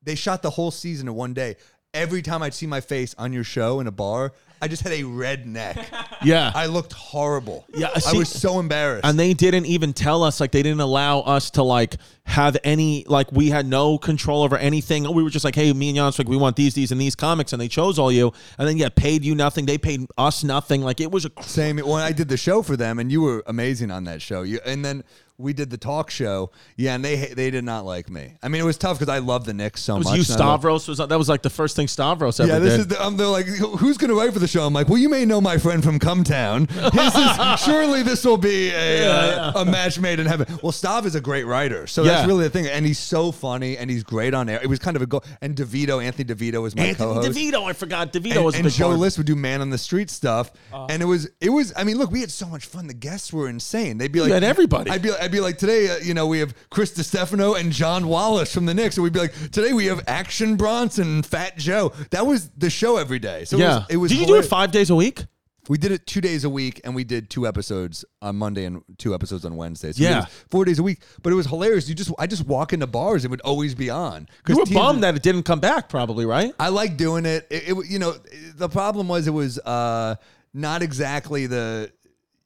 They shot the whole season in one day. Every time I'd see my face on your show in a bar, I just had a red neck. Yeah. I looked horrible. Yeah, I see- was so embarrassed. and they didn't even tell us like they didn't allow us to like have any like we had no control over anything we were just like hey me and Jans like we want these these and these comics and they chose all you and then yeah paid you nothing they paid us nothing like it was a Same when I did the show for them, and you were amazing on that show. You and then we did the talk show. Yeah, and they they did not like me. I mean, it was tough because I love the Knicks so it was much. you and I love- Stavros was that was like the first thing Stavros ever Yeah, this did is. The, um, they're like, who's going to write for the show? I'm like, well, you may know my friend from Cumtown. This is, surely this will be a, uh, a match made in heaven. Well, Stav is a great writer, so Yeah. that's really the thing. And he's so funny, and he's great on air. It was kind of a go. And DeVito, Anthony DeVito, was my Anthony co-host. DeVito I forgot DeVito and, was and Joe part. List would do man on the street stuff, and it was it was. I mean, look, we had so much fun. The guests were insane. They'd be like, had everybody. I'd be I'd be like today, uh, you know, we have Chris Distefano and John Wallace from the Knicks, and we'd be like, today we have Action Bronson and Fat Joe. That was the show every day. So yeah it was. It was did you do it five days a week We did it two days a week, and we did two episodes on Monday and two episodes on Wednesday. So Yeah. four days a week. But it was hilarious. You just I just walk into bars; it would always be on. you were bummed that it didn't come back probably right I like doing it. It, it. You know, the problem was it was uh, not exactly the.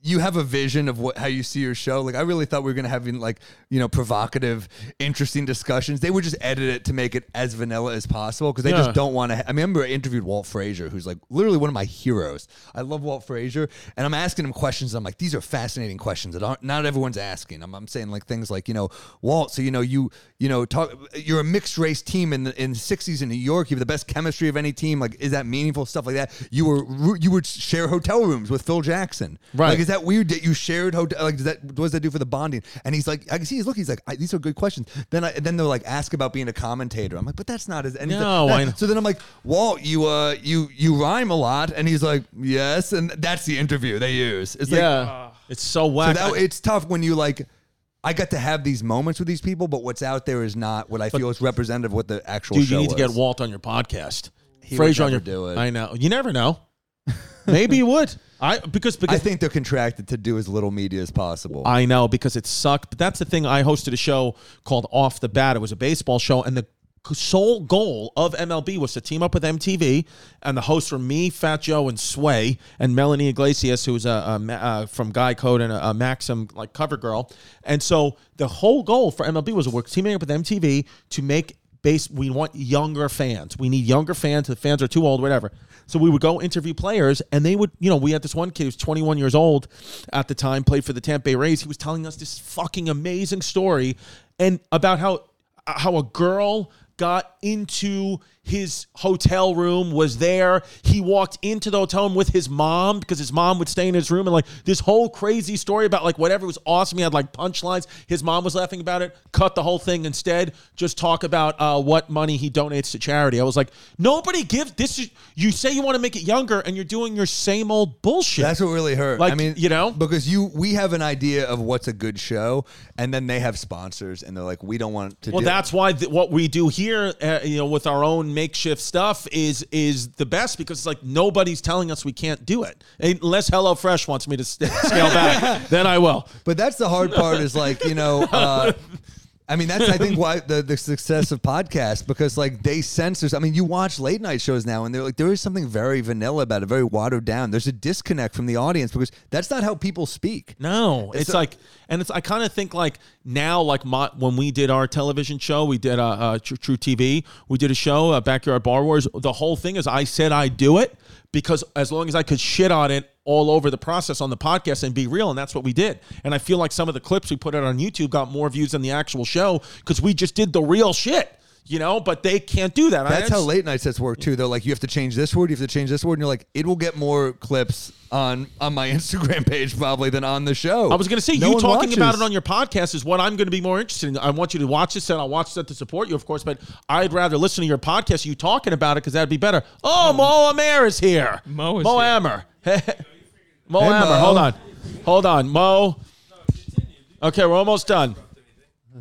You have a vision of what how you see your show. Like I really thought we were gonna have like you know provocative, interesting discussions. They would just edit it to make it as vanilla as possible because they Yeah. just don't want to. I remember I interviewed Walt Frazier, who's like literally one of my heroes. I love Walt Frazier, and I'm asking him questions. I'm like, these are fascinating questions that aren't not everyone's asking. I'm, I'm saying like things like you know, Walt. So you know you you know talk. You're a mixed race team in the in the '60s in New York. You have the best chemistry of any team. Like, is that meaningful stuff like that? You were you would share hotel rooms with Phil Jackson. Right. Like, that weird that you shared hotel? Like, does that what does that do for the bonding? And he's like, I can see he's look. He's like, I, these are good questions. Then I then they're like, ask about being a commentator. I'm like, but that's not as and No, like, I know. so then I'm like, Walt, you uh, you you rhyme a lot, and he's like, yes, and that's the interview they use. It's like, yeah it's so so that, it's tough when you like. I got to have these moments with these people, but what's out there is not what I feel is representative of what the actual Dude, show you need to get. Walt on your podcast. He Frazier on your do it. I know. You never know. Maybe he would. I because because I think they're contracted to do as little media as possible. I know because it sucked. But that's the thing. I hosted a show called Off the Bat. It was a baseball show, and the sole goal of MLB was to team up with MTV, and the hosts were me, Fat Joe, and Sway, and Melanie Iglesias, who's a, a ma- uh, from Guy Code and a, a Maxim like cover girl. And so the whole goal for MLB was to work teaming up with MTV to make base. We want younger fans. We need younger fans. The fans are too old, whatever. So we would go interview players, and they would, you know, we had this one kid who was 21 years old at the time, played for the Tampa Bay Rays. He was telling us this fucking amazing story, and about how how a girl got into his hotel room was there he walked into the hotel room with his mom because his mom would stay in his room and like this whole crazy story about like whatever was awesome he had like punchlines his mom was laughing about it cut the whole thing instead just talk about uh, what money he donates to charity i was like nobody gives this is you say you want to make it younger and you're doing your same old bullshit That's what really hurt. Like, I mean, you know? because you we have an idea of what's a good show, and then they have sponsors, and they're like, we don't want to. Well, that's why th- what we do here, uh, you know, with our own makeshift stuff is is the best because it's like nobody's telling us we can't do it unless HelloFresh wants me to scale back. then I will. But that's the hard part. Is like you know. Uh, I mean, that's I think why the, the success of podcasts because like they censor. I mean, you watch late night shows now, and they're like there is something very vanilla about it, very watered down. There's a disconnect from the audience because that's not how people speak. No, it's, a- like, and it's I kind of think like now, like my, when we did our television show, we did uh, uh, True, True TV, we did a show, uh, Backyard Bar Wars. The whole thing is, I said I do it because as long as I could shit on it all over the process on the podcast and be real, and that's what we did. And I feel like some of the clips we put out on YouTube got more views than the actual show because we just did the real shit. You know, but they can't do that. I- That's how late night sets work too. They're like, you have to change this word, you have to change this word, and you're like, it will get more clips on on my Instagram page probably than on the show. I was going to say, No you one talking about it on your podcast is what I'm going to be more interested in. I want you to watch this, and I'll watch that to support you, of course. But I'd rather listen to your podcast, you talking about it, because that'd be better. Oh, hmm. Mo Amer is here. Mo is Mo here. Amer. Mo Hey, Amer. Mo. Hold on, hold on, Mo. Okay, we're almost done.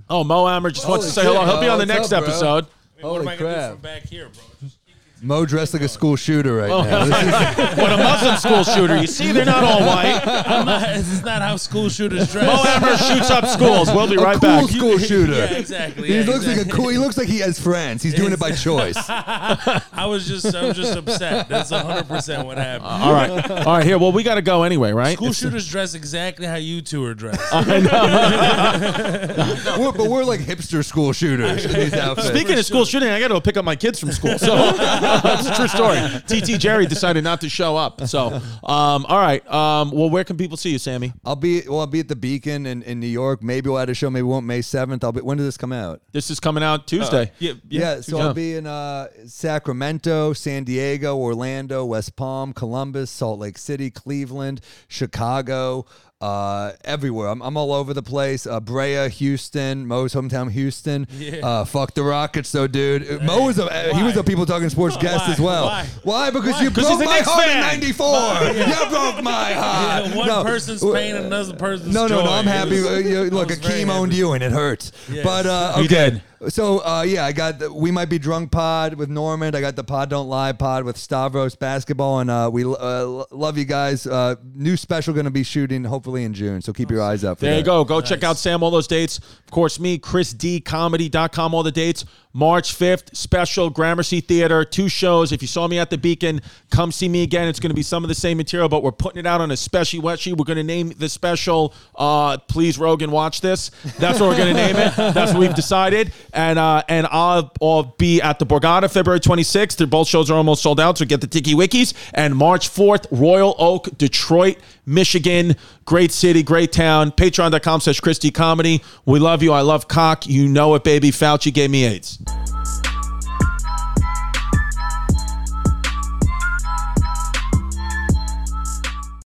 Oh, Mo Amer just wants to Holy say hello. shit, He'll be Mo. on the What's next up, bro? episode. what Holy am I gonna do crap. from back here, bro? Just keep Mo dressed like a school shooter right Oh, now. This is- What a Muslim school shooter. You see, they're not all white. I'm not, this is not how school shooters dress. Mo Amer shoots up schools. We'll be a right cool back. school shooter. Yeah, exactly. He yeah, looks like a exactly. cool. He looks like he has friends. He's doing it by choice. I was just, I was just upset. That's 100 percent what happened. Uh, all right. All right, here. Well, we got to go anyway, right? School It's- shooters dress exactly how you two are dressed. We're- but we're like hipster school shooters in these outfits. Speaking of school shooting, I got to go pick up my kids from school. So it's a true story. TT Jerry decided not to show up. So, um, all right. Um, well, where can people see you, Sammy? I'll be well. I'll be at the Beacon in, in New York. Maybe we'll add a show. Maybe we won't. May seventh. I'll be. When did this come out? This is coming out Tuesday. Yeah, Yeah, so Yeah. I'll be in uh, Sacramento, San Diego, Orlando, West Palm, Columbus, Salt Lake City, Cleveland, Chicago, uh, everywhere. I'm, I'm all over the place. Uh, Brea, Houston, Mo's hometown, Houston. Uh, fuck the Rockets, though, dude. Mo was a he was a people talking sports guest Why? as well. Why? Because you broke my Knicks heart fan. in '94. You broke my heart. Yeah, one No, person's pain, another person's no, no, joy. no. I'm happy. was- Uh, look, was very Hakeem owned happy. you, and it hurts. Yes. But uh, He okay. did. So uh, yeah, I got the, we might be drunk pod with Normand. I got the pod don't lie pod with Stavros basketball, and uh, we uh, love you guys. Uh, new special going to be shooting hopefully in June, so keep your eyes up. for There that. you go. Go check out Sam, all those dates. Of course, me, Chris D ChrisDComedy.com, all the dates. March 5th, special Gramercy Theater, two shows. If you saw me at the Beacon, come see me again. It's going to be some of the same material, but we're putting it out on a special wet sheet. We're going to name the special, uh, Please Rogan Watch This. That's what we're going to name it. That's what we've decided. And uh, and I'll, I'll be at the Borgata February 26th. They're- Both shows are almost sold out, so get the Tiki Wikis. And March 4th, Royal Oak, Detroit, Michigan. Great city, great town. Patreon.com slash ChrisDComedy. We love you. I love cock. You know it, baby. Fauci gave me AIDS.